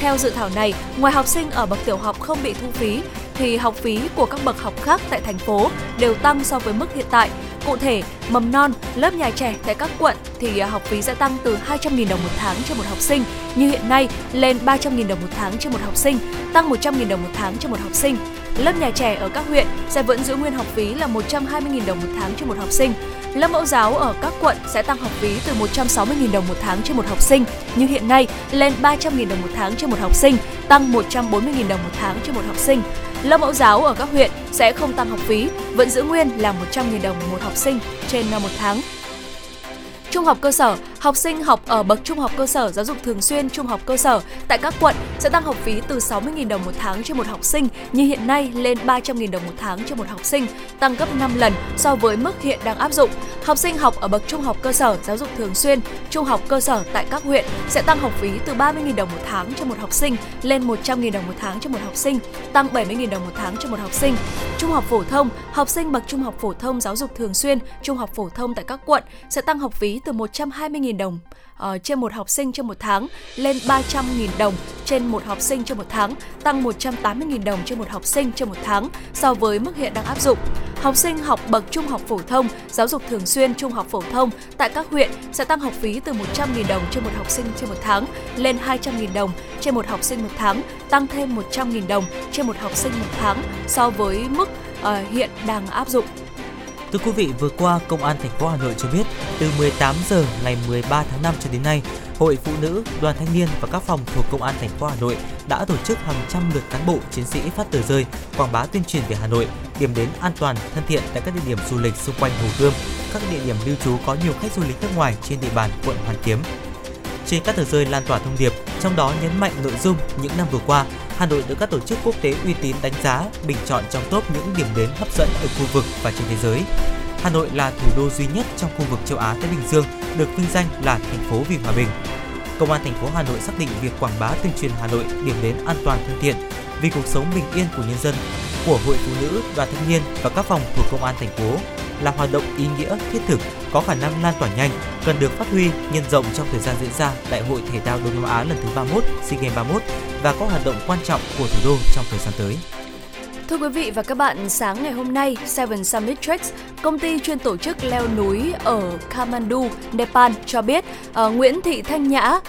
Theo dự thảo này, ngoài học sinh ở bậc tiểu học không bị thu phí thì học phí của các bậc học khác tại thành phố đều tăng so với mức hiện tại. Cụ thể, mầm non, lớp nhà trẻ tại các quận thì à, học phí sẽ tăng từ 200.000 đồng một tháng cho một học sinh như hiện nay lên 300.000 đồng một tháng cho một học sinh, tăng 100.000 đồng một tháng cho một học sinh. Lớp nhà trẻ ở các huyện sẽ vẫn giữ nguyên học phí là 120.000 đồng một tháng cho một học sinh. Lớp mẫu giáo ở các quận sẽ tăng học phí từ 160.000 đồng một tháng cho một học sinh, như hiện nay lên 300.000 đồng một tháng cho một học sinh, tăng 140.000 đồng một tháng cho một học sinh. Lớp mẫu giáo ở các huyện sẽ không tăng học phí, vẫn giữ nguyên là 100.000 đồng một học sinh trên năm một tháng. Trung học cơ sở, học sinh học ở bậc trung học cơ sở giáo dục thường xuyên trung học cơ sở tại các quận sẽ tăng học phí từ 60.000 đồng một tháng cho một học sinh như hiện nay lên 300.000 đồng một tháng cho một học sinh, tăng gấp 5 lần so với mức hiện đang áp dụng. Học sinh học ở bậc trung học cơ sở giáo dục thường xuyên trung học cơ sở tại các huyện sẽ tăng học phí từ 30.000 đồng một tháng cho một học sinh lên 100.000 đồng một tháng cho một học sinh, tăng 70.000 đồng một tháng cho một học sinh. Trung học phổ thông, học sinh bậc trung học phổ thông giáo dục thường xuyên trung học phổ thông tại các quận sẽ tăng học phí từ 120.000 200.000 đồng uh, trên một học sinh trên một tháng lên 300.000 đồng trên một học sinh trên một tháng, tăng 180.000 đồng trên một học sinh trên một tháng so với mức hiện đang áp dụng. Học sinh học bậc trung học phổ thông, giáo dục thường xuyên trung học phổ thông tại các huyện sẽ tăng học phí từ 100.000 đồng trên một học sinh trên một tháng lên 200.000 đồng trên một học sinh một tháng, tăng thêm 100.000 đồng trên một học sinh một tháng so với mức uh, hiện đang áp dụng. Thưa quý vị, vừa qua Công an thành phố Hà Nội cho biết, từ 18 giờ ngày 13 tháng 5 cho đến nay, Hội Phụ nữ, Đoàn Thanh niên và các phòng thuộc Công an thành phố Hà Nội đã tổ chức hàng trăm lượt cán bộ chiến sĩ phát tờ rơi, quảng bá tuyên truyền về Hà Nội, điểm đến an toàn, thân thiện tại các địa điểm du lịch xung quanh Hồ Gươm, các địa điểm lưu trú có nhiều khách du lịch nước ngoài trên địa bàn quận Hoàn Kiếm. Trên các tờ rơi lan tỏa thông điệp, trong đó nhấn mạnh nội dung những năm vừa qua, Hà Nội được các tổ chức quốc tế uy tín đánh giá, bình chọn trong top những điểm đến hấp dẫn ở khu vực và trên thế giới. Hà Nội là thủ đô duy nhất trong khu vực châu Á Thái Bình Dương được vinh danh là thành phố vì hòa bình. Công an thành phố Hà Nội xác định việc quảng bá tuyên truyền Hà Nội điểm đến an toàn thân thiện vì cuộc sống bình yên của nhân dân của Hội Phụ nữ, Đoàn Thanh niên và các phòng thuộc Công an thành phố là hoạt động ý nghĩa, thiết thực, có khả năng lan tỏa nhanh, cần được phát huy, nhân rộng trong thời gian diễn ra Đại hội Thể thao Đông Nam Á lần thứ 31, SEA Games 31 và các hoạt động quan trọng của thủ đô trong thời gian tới. Thưa quý vị và các bạn, sáng ngày hôm nay, Seven Summit Treks, công ty chuyên tổ chức leo núi ở Kathmandu, Nepal cho biết uh, Nguyễn Thị Thanh Nhã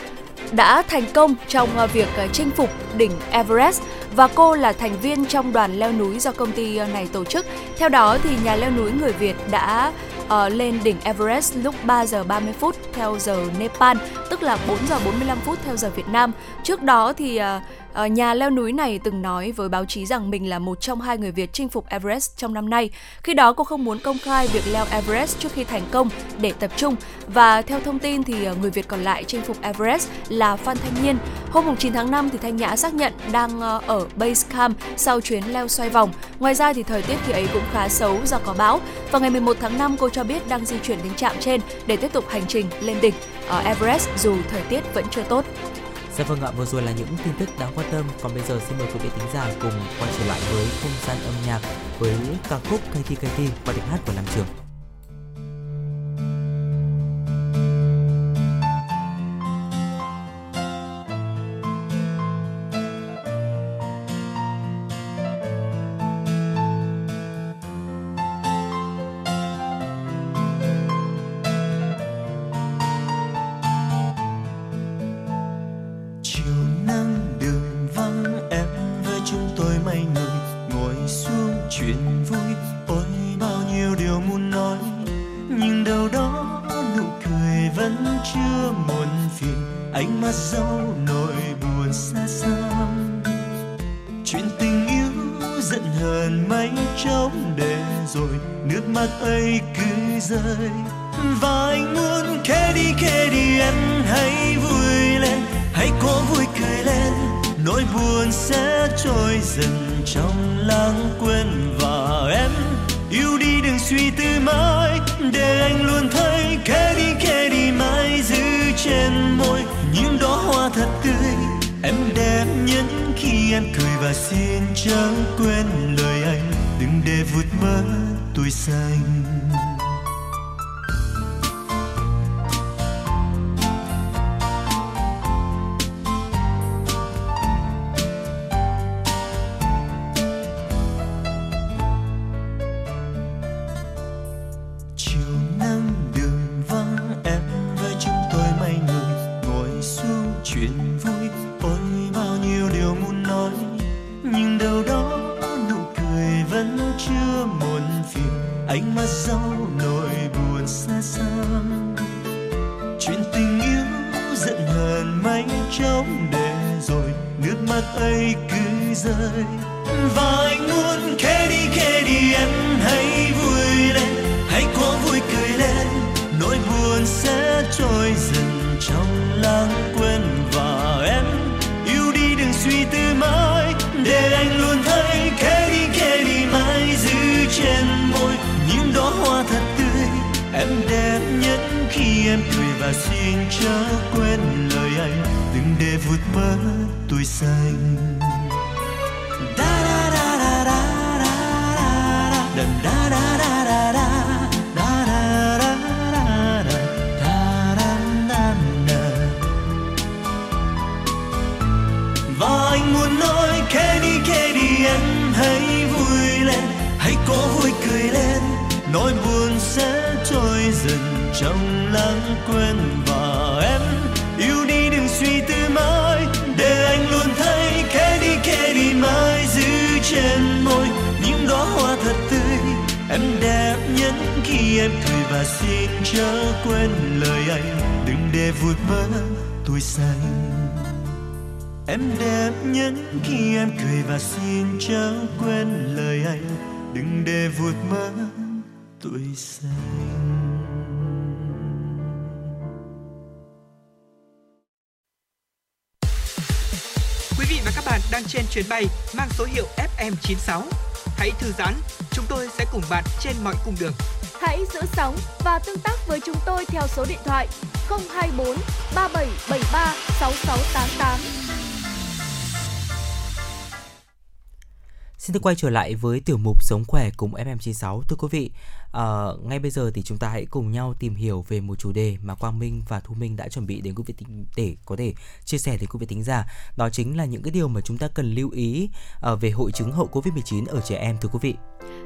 đã thành công trong ờ, việc ờ, chinh phục đỉnh Everest và cô là thành viên trong đoàn leo núi do công ty ờ, này tổ chức. Theo đó thì nhà leo núi người Việt đã uh, lên đỉnh Everest lúc 3 giờ 30 phút theo giờ Nepal, tức là 4 giờ 45 phút theo giờ Việt Nam. Trước đó thì uh, Ờ, nhà leo núi này từng nói với báo chí rằng mình là một trong hai người Việt chinh phục Everest trong năm nay. Khi đó cô không muốn công khai việc leo Everest trước khi thành công để tập trung và theo thông tin thì ờ, người Việt còn lại chinh phục Everest là Phan Thanh Nhiên. Hôm 9 tháng 5 thì Thanh Nhã xác nhận đang ờ, ở base camp sau chuyến leo xoay vòng. Ngoài ra thì thời tiết khi ấy cũng khá xấu do có bão. vào ngày 11 tháng 5 cô cho biết đang di chuyển đến trạm trên để tiếp tục hành trình lên đỉnh ở Everest dù thời tiết vẫn chưa tốt. Dạ vâng ạ, vừa rồi là những tin tức đáng quan tâm. Còn bây giờ xin mời quý vị thính giả cùng quay trở lại với không gian âm nhạc với ca khúc Katy Katy qua tiếng hát của Lam Trường. ánh mắt dấu nỗi buồn xa xăm. Chuyện tình yêu giận hờn mây trống để rồi nước mắt ấy cứ rơi và quay trở lại với tiểu mục Sống khỏe cùng FM96 thưa quý vị. À, ngay bây giờ thì chúng ta hãy cùng nhau tìm hiểu về một chủ đề mà Quang Minh và Thu Minh đã chuẩn bị đến quý vị tính để có thể chia sẻ đến quý vị tính giả. Đó chính là những cái điều mà chúng ta cần lưu ý à, về hội chứng hậu Covid-19 ở trẻ em thưa quý vị.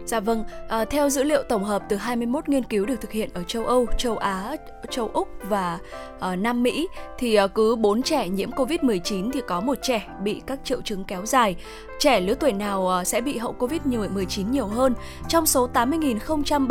Dạ vâng, à, theo dữ liệu tổng hợp từ 21 nghiên cứu được thực hiện ở châu Âu, châu Á, châu Úc và à, Nam Mỹ thì à, cứ 4 trẻ nhiễm Covid-19 thì có một trẻ bị các triệu chứng kéo dài. Trẻ lứa tuổi nào à, sẽ bị hậu Covid-19 nhiều hơn? Trong số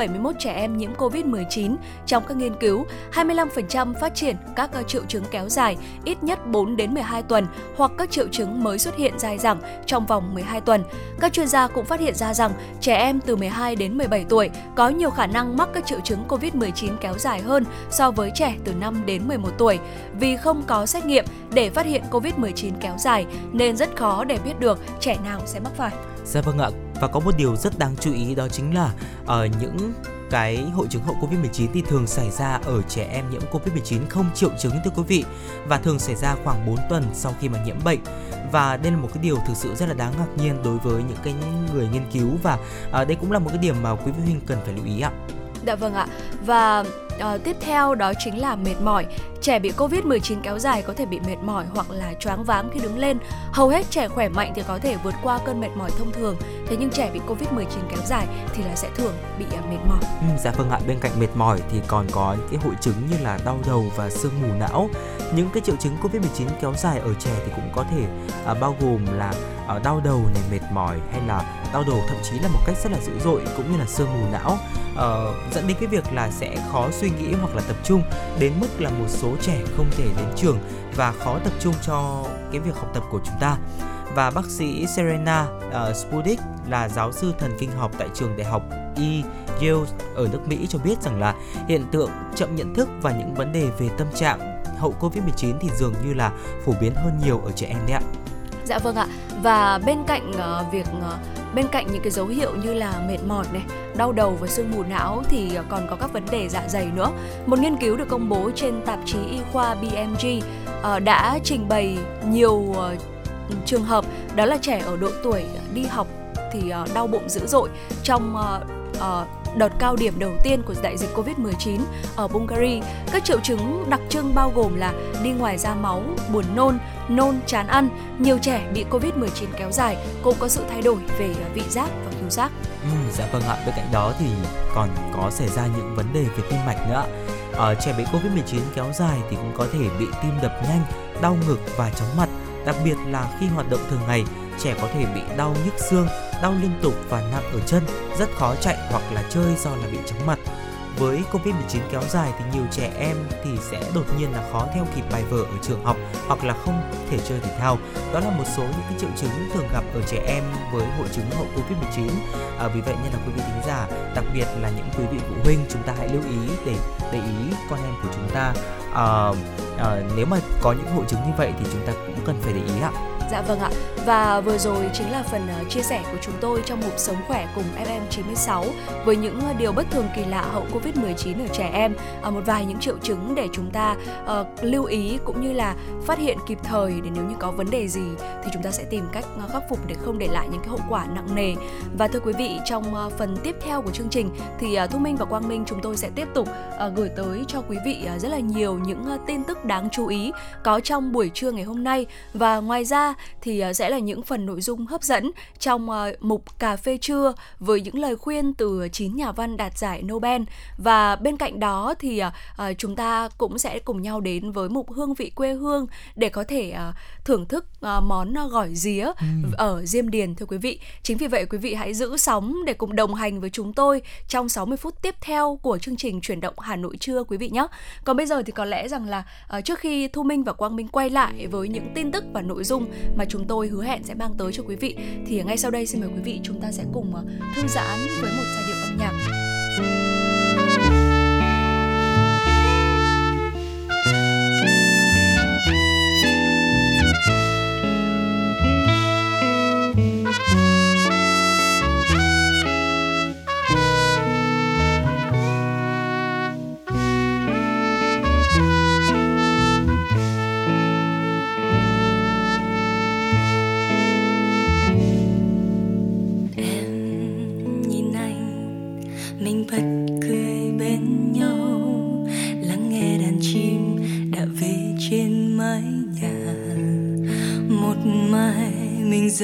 71 trẻ em nhiễm Covid-19 trong các nghiên cứu, 25% phát triển các ờ, triệu chứng kéo dài ít nhất 4 đến 12 tuần hoặc các triệu chứng mới xuất hiện dài dẳng trong vòng 12 tuần. Các chuyên gia cũng phát hiện ra rằng trẻ em từ 12 đến 17 tuổi có nhiều khả năng mắc các triệu chứng COVID-19 kéo dài hơn so với trẻ từ 5 đến 11 tuổi. Vì không có xét nghiệm để phát hiện COVID-19 kéo dài nên rất khó để biết được trẻ nào sẽ mắc phải. Dạ vâng ạ. Và có một điều rất đáng chú ý đó chính là ở uh, những cái hội chứng hậu Covid-19 thì thường xảy ra ở trẻ em nhiễm Covid-19 không triệu chứng thưa quý vị và thường xảy ra khoảng 4 tuần sau khi mà nhiễm bệnh và đây là một cái điều thực sự rất là đáng ngạc nhiên đối với những cái người nghiên cứu và à, đây cũng là một cái điểm mà quý vị huynh cần phải lưu ý ạ. Dạ vâng ạ. Và À, tiếp theo đó chính là mệt mỏi. Trẻ bị Covid-19 kéo dài có thể bị mệt mỏi hoặc là choáng váng khi đứng lên. Hầu hết trẻ khỏe mạnh thì có thể vượt qua cơn mệt mỏi thông thường. Thế nhưng trẻ bị Covid-19 kéo dài thì là sẽ thường bị à, mệt mỏi. Ừ, dạ vâng ạ, bên cạnh mệt mỏi thì còn có những cái hội chứng như là đau đầu và sương mù não. Những cái triệu chứng Covid-19 kéo dài ở trẻ thì cũng có thể à, bao gồm là à, đau đầu này, mệt mỏi hay là đau đầu thậm chí là một cách rất là dữ dội cũng như là sương mù não à, dẫn đến cái việc là sẽ khó suy nghĩ hoặc là tập trung đến mức là một số trẻ không thể đến trường và khó tập trung cho cái việc học tập của chúng ta và bác sĩ Serena ờ, uh, Spudik là giáo sư thần kinh học tại trường đại học E Yale ở nước Mỹ cho biết rằng là hiện tượng chậm nhận thức và những vấn đề về tâm trạng hậu Covid-19 thì dường như là phổ biến hơn nhiều ở trẻ em đấy ạ. Dạ vâng ạ. Và bên cạnh uh, việc uh, bên cạnh những cái dấu hiệu như là mệt mỏi này, đau đầu và sương mù não thì ờ, còn có các vấn đề dạ dày nữa. Một nghiên cứu được công bố trên tạp chí y khoa BMG uh, đã trình bày nhiều uh, trường hợp đó là trẻ ở độ tuổi đi học thì uh, đau bụng dữ dội trong uh, uh, đợt cao điểm đầu tiên của đại dịch Covid-19 ở Bulgaria. Các triệu chứng đặc trưng bao gồm là đi ngoài ra máu, buồn nôn, nôn, chán ăn. Nhiều trẻ bị Covid-19 kéo dài cũng có sự thay đổi về à, vị giác và khứu giác. Ừ, dạ vâng ạ. Bên cạnh đó thì còn có xảy ra những vấn đề về tim mạch nữa. Ở ờ, trẻ bị Covid-19 kéo dài thì cũng có thể bị tim đập nhanh, đau ngực và chóng mặt. Đặc biệt là khi hoạt động thường ngày, trẻ có thể bị đau nhức xương, đau liên tục và nặng ở chân, rất khó chạy hoặc là chơi do là bị chóng mặt. Với Covid-19 kéo dài thì nhiều trẻ em thì sẽ đột nhiên là khó theo kịp bài vở ở trường học hoặc là không thể chơi thể thao. Đó là một số những cái triệu chứng thường gặp ở trẻ em với hội chứng hậu Covid-19. À, vì vậy nên là quý vị thính giả, đặc biệt là những quý vị phụ huynh chúng ta hãy lưu ý để để ý con em của chúng ta. À, à, nếu mà có những hội chứng như vậy thì chúng ta cũng cần phải để ý ạ. Dạ vâng ạ. Và vừa rồi chính là phần ờ, chia sẻ của chúng tôi trong mục Sống khỏe cùng FM96 với những ờ, điều bất thường kỳ lạ hậu Covid-19 ở trẻ em, ờ, một vài những triệu chứng để chúng ta uh, lưu ý cũng như là phát hiện kịp thời để nếu như có vấn đề gì thì chúng ta sẽ tìm cách khắc phục để không để lại những cái hậu quả nặng nề. Và thưa quý vị, trong phần tiếp theo của chương trình thì Thu Minh và Quang Minh chúng tôi sẽ tiếp tục uh, gửi tới cho quý vị rất là nhiều những tin tức đáng chú ý có trong buổi trưa ngày hôm nay và ngoài ra thì ờ, sẽ là những phần nội dung hấp dẫn trong ờ, mục cà phê trưa với những lời khuyên từ 9 nhà văn đạt giải Nobel và bên cạnh đó thì ờ, chúng ta cũng sẽ cùng nhau đến với mục hương vị quê hương để có thể thưởng thức món gỏi día ừ. ở Diêm Điền thưa quý vị. Chính vì vậy quý vị hãy giữ sóng để cùng đồng hành với chúng tôi trong 60 phút tiếp theo của chương trình chuyển động Hà Nội trưa quý vị nhé. Còn bây giờ thì có lẽ rằng là trước khi Thu Minh và Quang Minh quay lại với những tin tức và nội dung mà chúng tôi hứa hẹn sẽ mang tới cho quý vị. Thì ngay sau đây xin mời quý vị chúng ta sẽ cùng ờ, thư giãn với một giai điệu âm nhạc.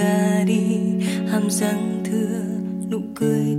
Ra đi. Hàm răng thưa nụ cười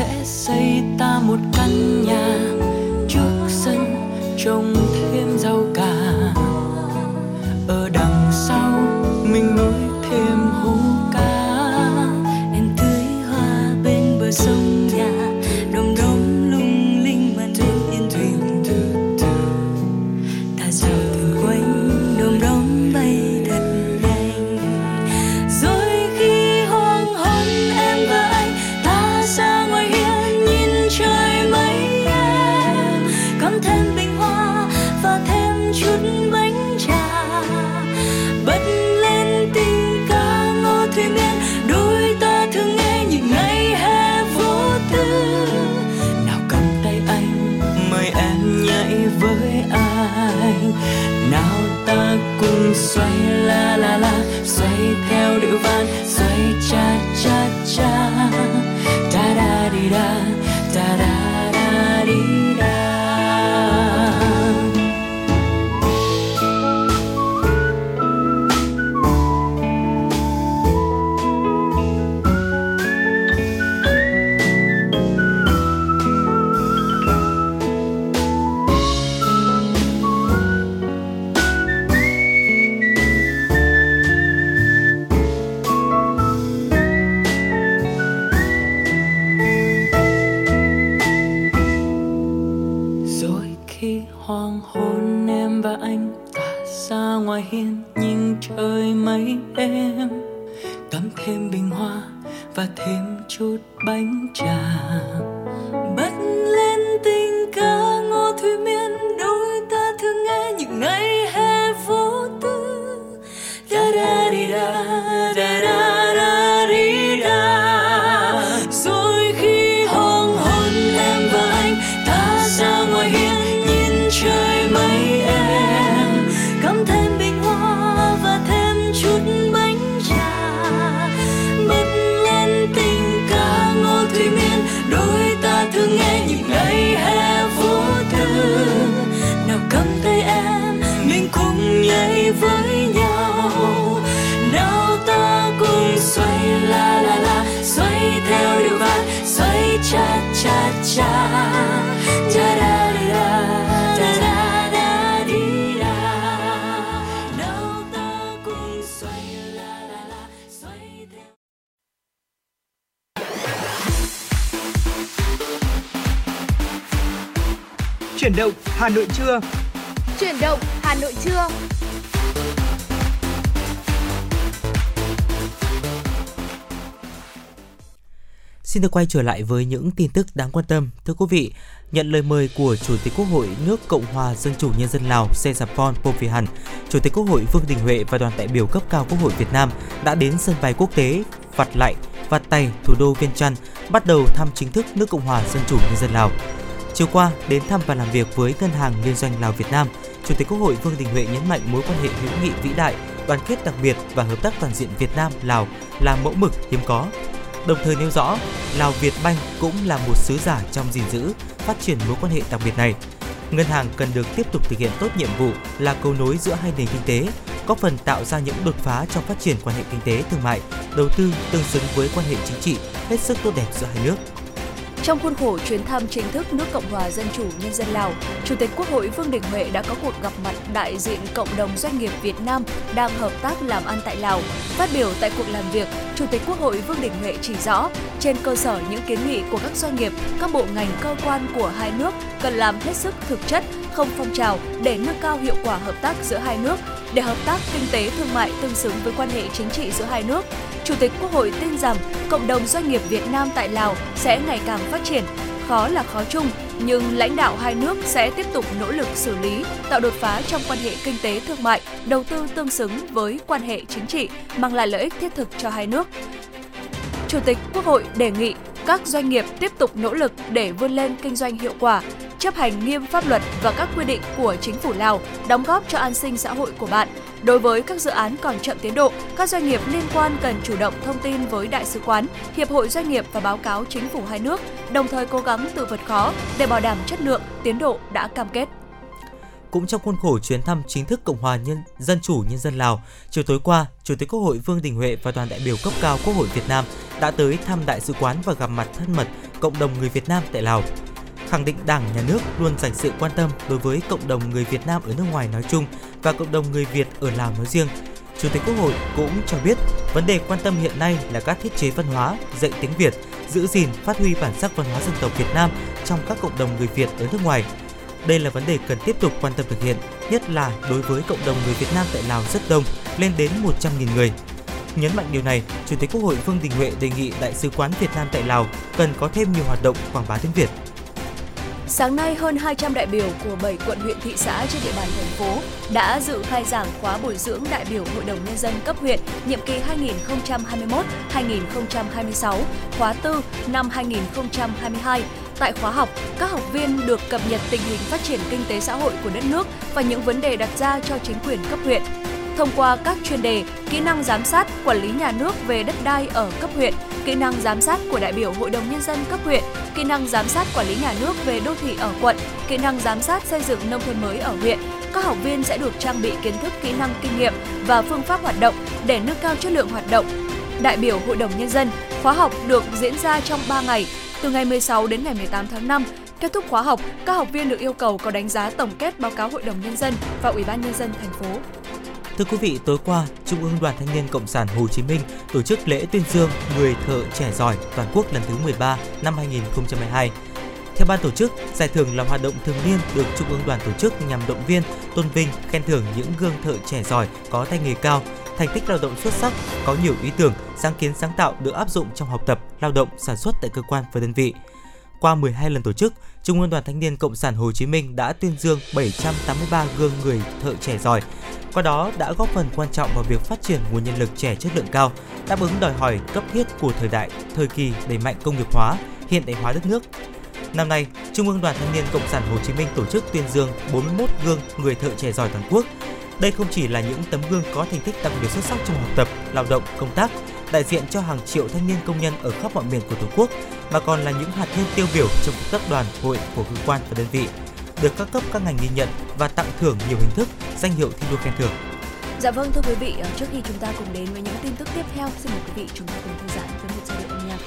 sẽ xây ta một căn nhà trước sân trồng Xin được quay trở lại với những tin tức đáng quan tâm. Thưa quý vị, nhận lời mời của Chủ tịch Quốc hội nước Cộng hòa Dân chủ Nhân dân Lào Sejapon Povihan, Chủ tịch Quốc hội Vương Đình Huệ và đoàn đại biểu cấp cao Quốc hội Việt Nam đã đến sân bay quốc tế Vặt Lại, Vặt Tay, thủ đô Viên Chăn, bắt đầu thăm chính thức nước Cộng hòa Dân chủ Nhân dân Lào. Chiều qua, đến thăm và làm việc với Ngân hàng Liên doanh Lào Việt Nam, Chủ tịch Quốc hội Vương Đình Huệ nhấn mạnh mối quan hệ hữu nghị vĩ đại, đoàn kết đặc biệt và hợp tác toàn diện Việt Nam Lào là mẫu mực hiếm có. Đồng thời nêu rõ, Lào Việt Banh cũng là một sứ giả trong gìn giữ, phát triển mối quan hệ đặc biệt này. Ngân hàng cần được tiếp tục thực hiện tốt nhiệm vụ là cầu nối giữa hai nền kinh tế, góp phần tạo ra những đột phá trong phát triển quan hệ kinh tế thương mại, đầu tư tương xứng với quan hệ chính trị hết sức tốt đẹp giữa hai nước. Trong khuôn khổ chuyến thăm chính thức nước Cộng hòa Dân chủ Nhân dân Lào, Chủ tịch Quốc hội Vương Đình Huệ đã có cuộc gặp mặt đại diện cộng đồng doanh nghiệp Việt Nam đang hợp tác làm ăn tại Lào. Phát biểu tại cuộc làm việc, Chủ tịch Quốc hội Vương Đình Huệ chỉ rõ, trên cơ sở những kiến nghị của các doanh nghiệp, các bộ ngành cơ quan của hai nước cần làm hết sức thực chất, không phong trào để nâng cao hiệu quả hợp tác giữa hai nước, để hợp tác kinh tế thương mại tương xứng với quan hệ chính trị giữa hai nước. Chủ tịch Quốc hội tin rằng cộng đồng doanh nghiệp Việt Nam tại Lào sẽ ngày càng phát triển. Khó là khó chung, nhưng lãnh đạo hai nước sẽ tiếp tục nỗ lực xử lý, tạo đột phá trong quan hệ kinh tế thương mại, đầu tư tương xứng với quan hệ chính trị, mang lại lợi ích thiết thực cho hai nước. Chủ tịch Quốc hội đề nghị các doanh nghiệp tiếp tục nỗ lực để vươn lên kinh doanh hiệu quả, chấp hành nghiêm pháp luật và các quy định của chính phủ Lào, đóng góp cho an sinh xã hội của bạn. Đối với các dự án còn chậm tiến độ, các doanh nghiệp liên quan cần chủ động thông tin với đại sứ quán, hiệp hội doanh nghiệp và báo cáo chính phủ hai nước, đồng thời cố gắng tự vượt khó để bảo đảm chất lượng, tiến độ đã cam kết. Cũng trong khuôn khổ chuyến thăm chính thức Cộng hòa Nhân Dân chủ Nhân dân Lào, chiều tối qua, Chủ tịch Quốc hội Vương Đình Huệ và đoàn đại biểu cấp cao Quốc hội Việt Nam đã tới thăm đại sứ quán và gặp mặt thân mật cộng đồng người Việt Nam tại Lào. Khẳng định Đảng, Nhà nước luôn dành sự quan tâm đối với cộng đồng người Việt Nam ở nước ngoài nói chung và cộng đồng người Việt ở Lào nói riêng. Chủ tịch Quốc hội cũng cho biết vấn đề quan tâm hiện nay là các thiết chế văn hóa, dạy tiếng Việt, giữ gìn, phát huy bản sắc văn hóa dân tộc Việt Nam trong các cộng đồng người Việt ở nước ngoài. Đây là vấn đề cần tiếp tục quan tâm thực hiện, nhất là đối với cộng đồng người Việt Nam tại Lào rất đông, lên đến 100.000 người. Nhấn mạnh điều này, Chủ tịch Quốc hội Vương Đình Huệ đề nghị Đại sứ quán Việt Nam tại Lào cần có thêm nhiều hoạt động quảng bá tiếng Việt. Sáng nay, hơn 200 đại biểu của 7 quận huyện thị xã trên địa bàn thành phố đã dự khai giảng khóa bồi dưỡng đại biểu Hội đồng Nhân dân cấp huyện nhiệm kỳ 2021-2026, khóa 4 năm 2022. Tại khóa học, các học viên được cập nhật tình hình phát triển kinh tế xã hội của đất nước và những vấn đề đặt ra cho chính quyền cấp huyện. Thông qua các chuyên đề, kỹ năng giám sát, quản lý nhà nước về đất đai ở cấp huyện, kỹ năng giám sát của đại biểu Hội đồng Nhân dân cấp huyện, kỹ năng giám sát quản lý nhà nước về đô thị ở quận, kỹ năng giám sát xây dựng nông thôn mới ở huyện. Các học viên sẽ được trang bị kiến thức, kỹ năng, kinh nghiệm và phương pháp hoạt động để nâng cao chất lượng hoạt động. Đại biểu Hội đồng Nhân dân, khóa học được diễn ra trong 3 ngày, từ ngày 16 đến ngày 18 tháng 5. Kết thúc khóa học, các học viên được yêu cầu có đánh giá tổng kết báo cáo Hội đồng Nhân dân và Ủy ban Nhân dân thành phố. Thưa quý vị, tối qua, Trung ương Đoàn Thanh niên Cộng sản Hồ Chí Minh tổ chức lễ tuyên dương người thợ trẻ giỏi toàn quốc lần thứ 13 năm 2022. Theo ban tổ chức, giải thưởng là hoạt động thường niên được Trung ương Đoàn tổ chức nhằm động viên, tôn vinh, khen thưởng những gương thợ trẻ giỏi có tay nghề cao, thành tích lao động xuất sắc, có nhiều ý tưởng, sáng kiến sáng tạo được áp dụng trong học tập, lao động, sản xuất tại cơ quan và đơn vị. Qua 12 lần tổ chức, Trung ương Đoàn Thanh niên Cộng sản Hồ Chí Minh đã tuyên dương 783 gương người thợ trẻ giỏi. Qua đó đã góp phần quan trọng vào việc phát triển nguồn nhân lực trẻ chất lượng cao, đáp ứng đòi hỏi cấp thiết của thời đại, thời kỳ đẩy mạnh công nghiệp hóa, hiện đại hóa đất nước. Năm nay, Trung ương Đoàn Thanh niên Cộng sản Hồ Chí Minh tổ chức tuyên dương 41 gương người thợ trẻ giỏi toàn quốc. Đây không chỉ là những tấm gương có thành tích đặc biệt xuất sắc trong học tập, lao động, công tác, đại diện cho hàng triệu thanh niên công nhân ở khắp mọi miền của Tổ quốc, mà còn là những hạt nhân tiêu biểu trong công tác đoàn, hội của cơ quan và đơn vị, được các cấp các ngành ghi nhận và tặng thưởng nhiều hình thức, danh hiệu thi đua khen thưởng. Dạ vâng thưa quý vị, ờ, trước khi chúng ta cùng đến với những tin tức tiếp theo, xin mời quý vị chúng ta cùng thư giãn với một giai điệu âm nhạc.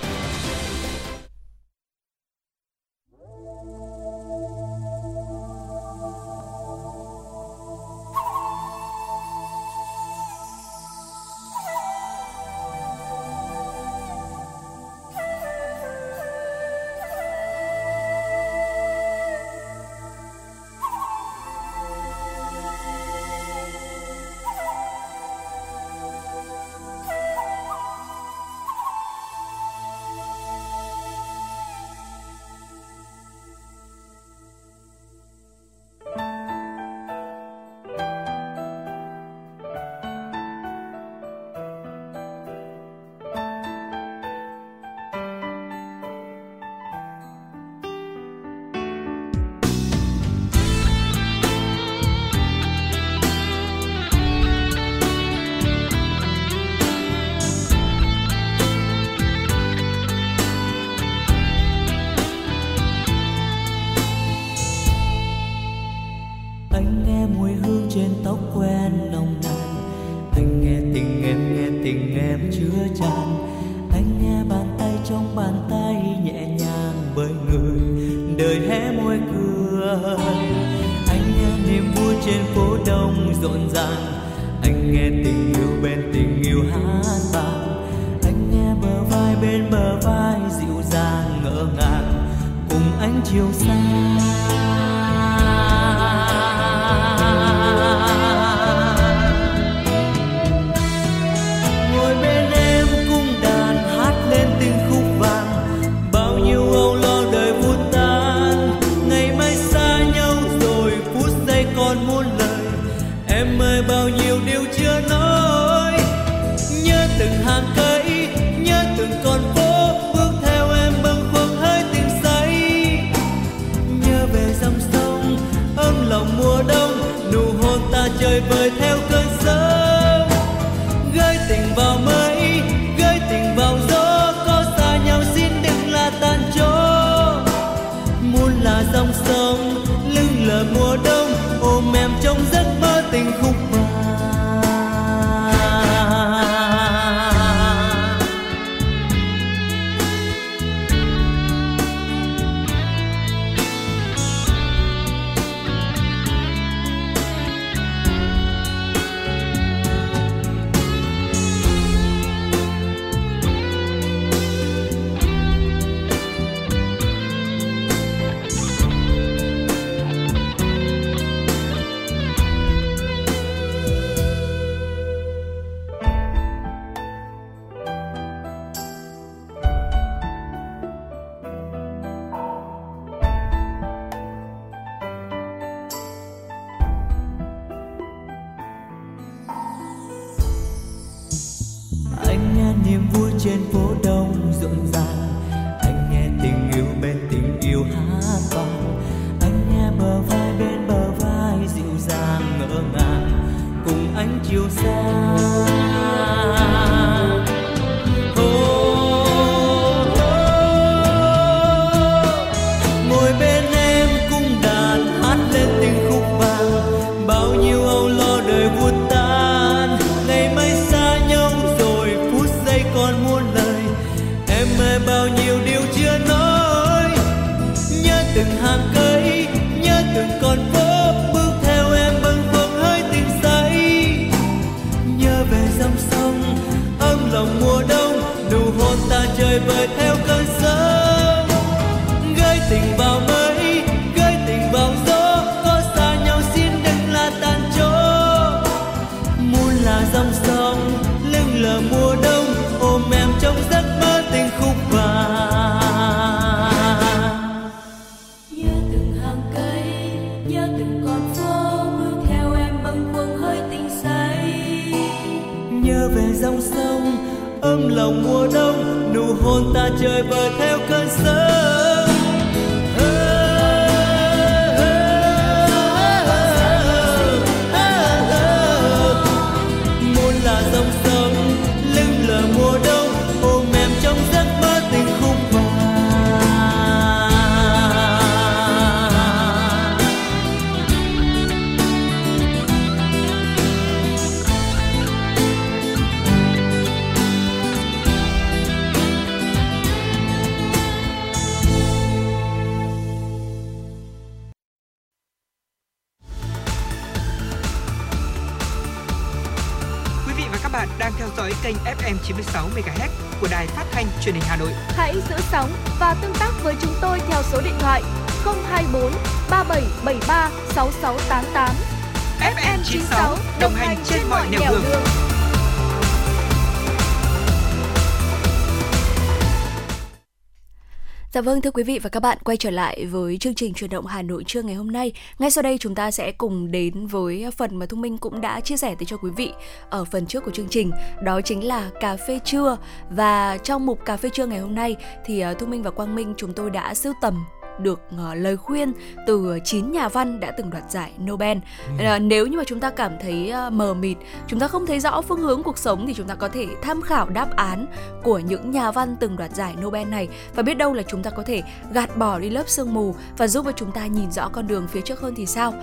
Vâng thưa quý vị và các bạn quay trở lại với chương trình truyền động Hà Nội trưa ngày hôm nay. Ngay sau đây chúng ta sẽ cùng đến với phần mà Thu Minh cũng đã chia sẻ tới cho quý vị ở phần trước của chương trình, đó chính là cà phê trưa và trong mục cà phê trưa ngày hôm nay thì Thông Thu Minh và Quang Minh chúng tôi đã sưu tầm được ờ, lời khuyên từ 9 nhà văn đã từng đoạt giải Nobel. Ờ, nếu như mà chúng ta cảm thấy ờ, mờ mịt, chúng ta không thấy rõ phương hướng cuộc sống thì chúng ta có thể tham khảo đáp án của những nhà văn từng đoạt giải Nobel này và biết đâu là chúng ta có thể gạt bỏ đi lớp sương mù và giúp cho chúng ta nhìn rõ con đường phía trước hơn thì sao.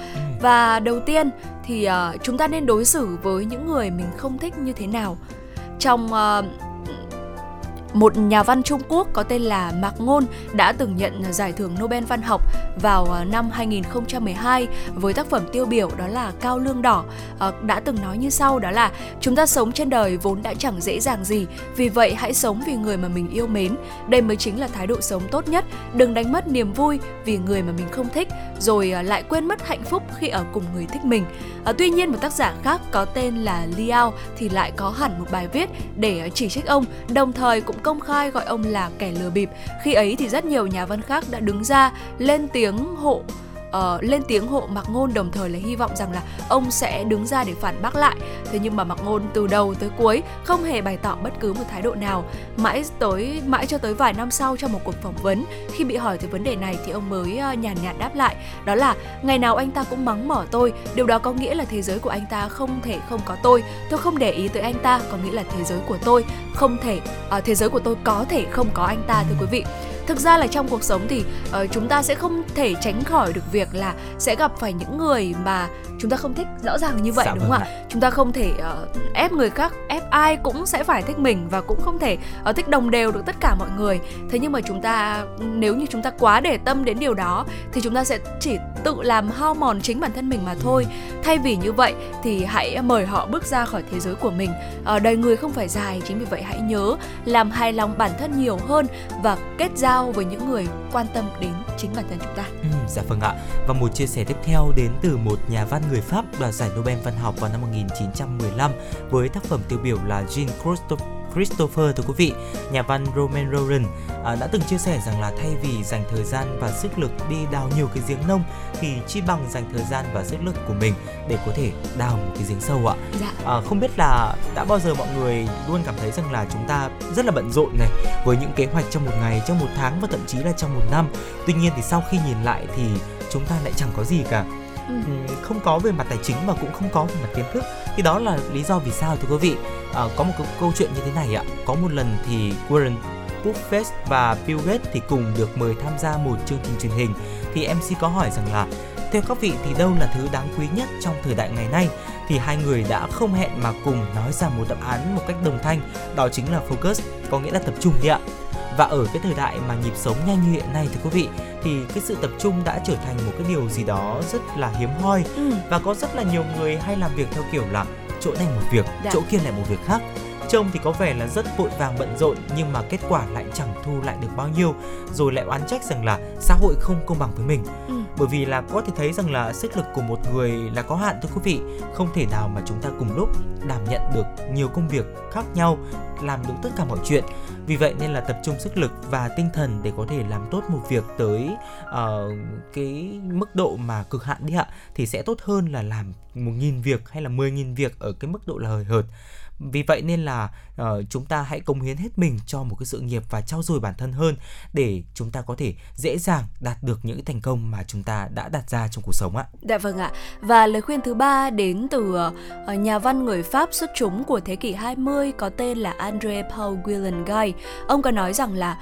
Và đầu tiên thì chúng ta nên đối xử với những người mình không thích như thế nào. Trong một nhà văn Trung Quốc có tên là Mạc Ngôn đã từng nhận giải thưởng Nobel văn học vào à, năm 2012 với tác phẩm tiêu biểu đó là Cao lương đỏ. À, đã từng nói như sau, đó là chúng ta sống trên đời vốn đã chẳng dễ dàng gì, vì vậy hãy sống vì người mà mình yêu mến. Đây mới chính là thái độ sống tốt nhất. Đừng đánh mất niềm vui vì người mà mình không thích, rồi à, lại quên mất hạnh phúc khi ở cùng người thích mình. Tuy nhiên một tác giả khác có tên là Liao thì lại có hẳn một bài viết để chỉ trích ông, đồng thời cũng công khai gọi ông là kẻ lừa bịp. Khi ấy thì rất nhiều nhà văn khác đã đứng ra lên tiếng hộ uh, lên tiếng hộ Mạc Ngôn đồng thời là hy vọng rằng là ông sẽ đứng ra để phản bác lại. Thế nhưng mà Mạc Ngôn từ đầu tới cuối không hề bày tỏ bất cứ một thái độ nào. Mãi tới mãi cho tới vài năm sau trong một cuộc phỏng vấn, khi bị hỏi tới vấn đề này thì ông mới ờ, nhàn nhạt đáp lại, đó là ngày nào anh ta cũng mắng mỏ tôi, điều đó có nghĩa là thế giới của anh ta không thể không có tôi. Tôi không để ý tới anh ta, có nghĩa là thế giới của tôi không thể uh, thế giới của tôi có thể không có anh ta thưa quý vị thực ra là trong cuộc sống thì uh, chúng ta sẽ không thể tránh khỏi được việc là sẽ gặp phải những người mà chúng ta không thích. Rõ ràng như vậy Dạ đúng không vâng ạ? chúng ta không thể uh, ép người khác ép ai cũng sẽ phải thích mình và cũng không thể uh, thích đồng đều được tất cả mọi người. Thế nhưng mà chúng ta nếu như chúng ta quá để tâm đến điều đó thì chúng ta sẽ chỉ tự làm hao mòn chính bản thân mình mà thôi. Thay vì như vậy thì hãy mời họ bước ra khỏi thế giới của mình. Ở đời người không phải dài chính vì vậy hãy nhớ làm hài lòng bản thân nhiều hơn và kết giao với những người quan tâm đến chính bản thân chúng ta Ừ, dạ vâng ạ. Và một chia sẻ tiếp theo đến từ một nhà văn người Pháp đoạt giải Nobel văn học vào năm 1915 với tác phẩm tiêu biểu là Jean Christophe Christopher thưa quý vị, nhà văn Roman Roland à, đã từng chia sẻ rằng là thay vì dành thời gian và sức lực đi đào nhiều cái giếng nông thì chi bằng dành thời gian và sức lực của mình để có thể đào một cái giếng sâu ạ. dạ À, không biết là đã bao giờ mọi người luôn cảm thấy rằng là chúng ta rất là bận rộn này với những kế hoạch trong một ngày, trong một tháng và thậm chí là trong một năm. Tuy nhiên thì sau khi nhìn lại thì chúng ta lại chẳng có gì cả. Ừ. ừ. Không có về mặt tài chính mà cũng không có về mặt kiến thức. Thì đó là lý do vì sao thưa quý vị. À, có một câu chuyện như thế này ạ. Có một lần thì Warren Buffett và Bill Gates thì cùng được mời tham gia một chương trình truyền hình. Thì MC có hỏi rằng là theo các vị thì đâu là thứ đáng quý nhất trong thời đại ngày nay? Thì hai người đã không hẹn mà cùng nói ra một đáp án một cách đồng thanh. Đó chính là focus có nghĩa là tập trung đi ạ và ở cái thời đại mà nhịp sống nhanh như hiện nay thì quý vị thì cái sự tập trung đã trở thành một cái điều gì đó rất là hiếm hoi ừ. và có rất là nhiều người hay làm việc theo kiểu là chỗ này một việc Dạ. chỗ kia lại một việc khác trông thì có vẻ là rất vội vàng bận rộn nhưng mà kết quả lại chẳng thu lại được bao nhiêu rồi lại oán trách rằng là xã hội không công bằng với mình. Ừ. bởi vì là có thể thấy rằng là sức lực của một người là có hạn thưa quý vị. Không thể nào mà chúng ta cùng lúc đảm nhận được nhiều công việc khác nhau làm được tất cả mọi chuyện. Vì vậy nên là tập trung sức lực và tinh thần để có thể làm tốt một việc tới ờ, cái mức độ mà cực hạn đi ạ thì sẽ tốt hơn là làm một nghìn việc hay là mười nghìn việc ở cái mức độ là hời hợt vì vậy nên là uh, chúng ta hãy cống hiến hết mình cho một cái sự nghiệp và trau dồi bản thân hơn để chúng ta có thể dễ dàng đạt được những thành công mà chúng ta đã đặt ra trong cuộc sống ạ. Dạ vâng ạ. Và lời khuyên thứ ba đến từ uh, nhà văn người Pháp xuất chúng của thế kỷ 20 có tên là André Paul Guillenguy. Ông có nói rằng là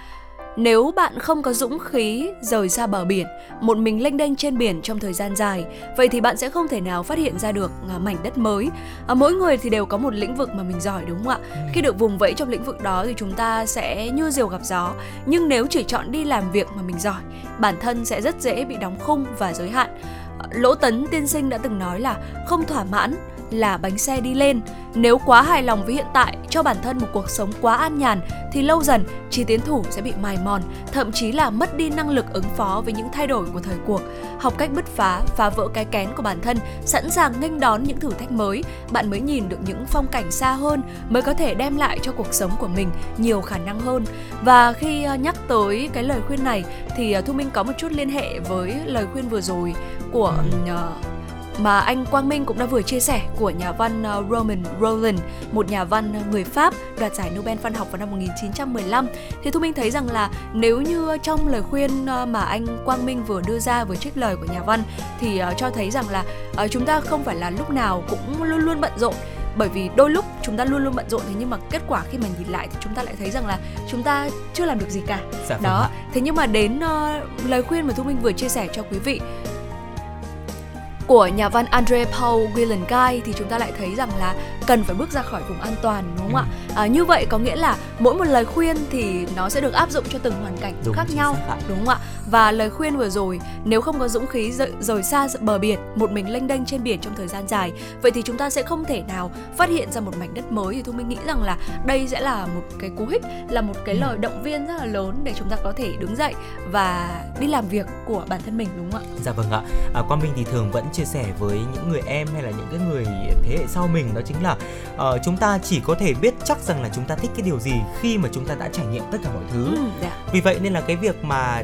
nếu bạn không có dũng khí rời xa bờ biển, một mình lênh đênh trên biển trong thời gian dài, vậy thì bạn sẽ không thể nào phát hiện ra được à, mảnh đất mới. À, mỗi người thì đều có một lĩnh vực mà mình giỏi đúng không ạ? Ừ. Khi được vùng vẫy trong lĩnh vực đó thì chúng ta sẽ như diều gặp gió. Nhưng nếu chỉ chọn đi làm việc mà mình giỏi, bản thân sẽ rất dễ bị đóng khung và giới hạn. Lỗ Tấn tiên sinh đã từng nói là không thỏa mãn là bánh xe đi lên. Nếu quá hài lòng với hiện tại, cho bản thân một cuộc sống quá an nhàn thì lâu dần trí tiến thủ sẽ bị mài mòn, thậm chí là mất đi năng lực ứng phó với những thay đổi của thời cuộc. Học cách bứt phá, phá vỡ cái kén của bản thân, sẵn sàng nghênh đón những thử thách mới, bạn mới nhìn được những phong cảnh xa hơn, mới có thể đem lại cho cuộc sống của mình nhiều khả năng hơn. Và khi ờ, nhắc tới cái lời khuyên này thì ờ, Thu Minh có một chút liên hệ với lời khuyên vừa rồi của uh, mà anh Quang Minh cũng đã vừa chia sẻ của nhà văn ờ, Roman Roland, một nhà văn ờ, người Pháp đoạt giải Nobel văn học vào năm 1915. Thì Thu Minh thấy rằng là nếu như trong lời khuyên mà anh Quang Minh vừa đưa ra với trích lời của nhà văn thì cho thấy rằng là chúng ta không phải là lúc nào cũng luôn luôn bận rộn. Bởi vì đôi lúc chúng ta luôn luôn bận rộn thế nhưng mà kết quả khi mà nhìn lại thì chúng ta lại thấy rằng là chúng ta chưa làm được gì cả. Dạ, vâng đó thế nhưng mà đến uh, lời khuyên mà thu minh vừa chia sẻ cho quý vị của nhà văn Andre Paul Guillenguy thì chúng ta lại thấy rằng là cần phải bước ra khỏi vùng an toàn đúng không ừ. ạ? À, như vậy có nghĩa là mỗi một lời khuyên thì nó sẽ được áp dụng cho từng hoàn cảnh đúng, khác nhau đúng không ạ? Và lời khuyên vừa rồi nếu không có dũng khí rời, rời xa bờ biển, một mình lênh đênh trên biển trong thời gian dài, vậy thì chúng ta sẽ không thể nào phát hiện ra một mảnh đất mới thì tôi mới nghĩ rằng là đây sẽ là một cái cú hích, là một cái ừ. lời động viên rất là lớn để chúng ta có thể đứng dậy và đi làm việc của bản thân mình đúng không ạ? Dạ vâng ạ. À, Quang Minh thì thường vẫn chia sẻ với những người em hay là những cái người thế hệ sau mình đó chính là uh, chúng ta chỉ có thể biết chắc rằng là chúng ta thích cái điều gì khi mà chúng ta đã trải nghiệm tất cả mọi thứ. Ừ, dạ. Vì vậy nên là cái việc mà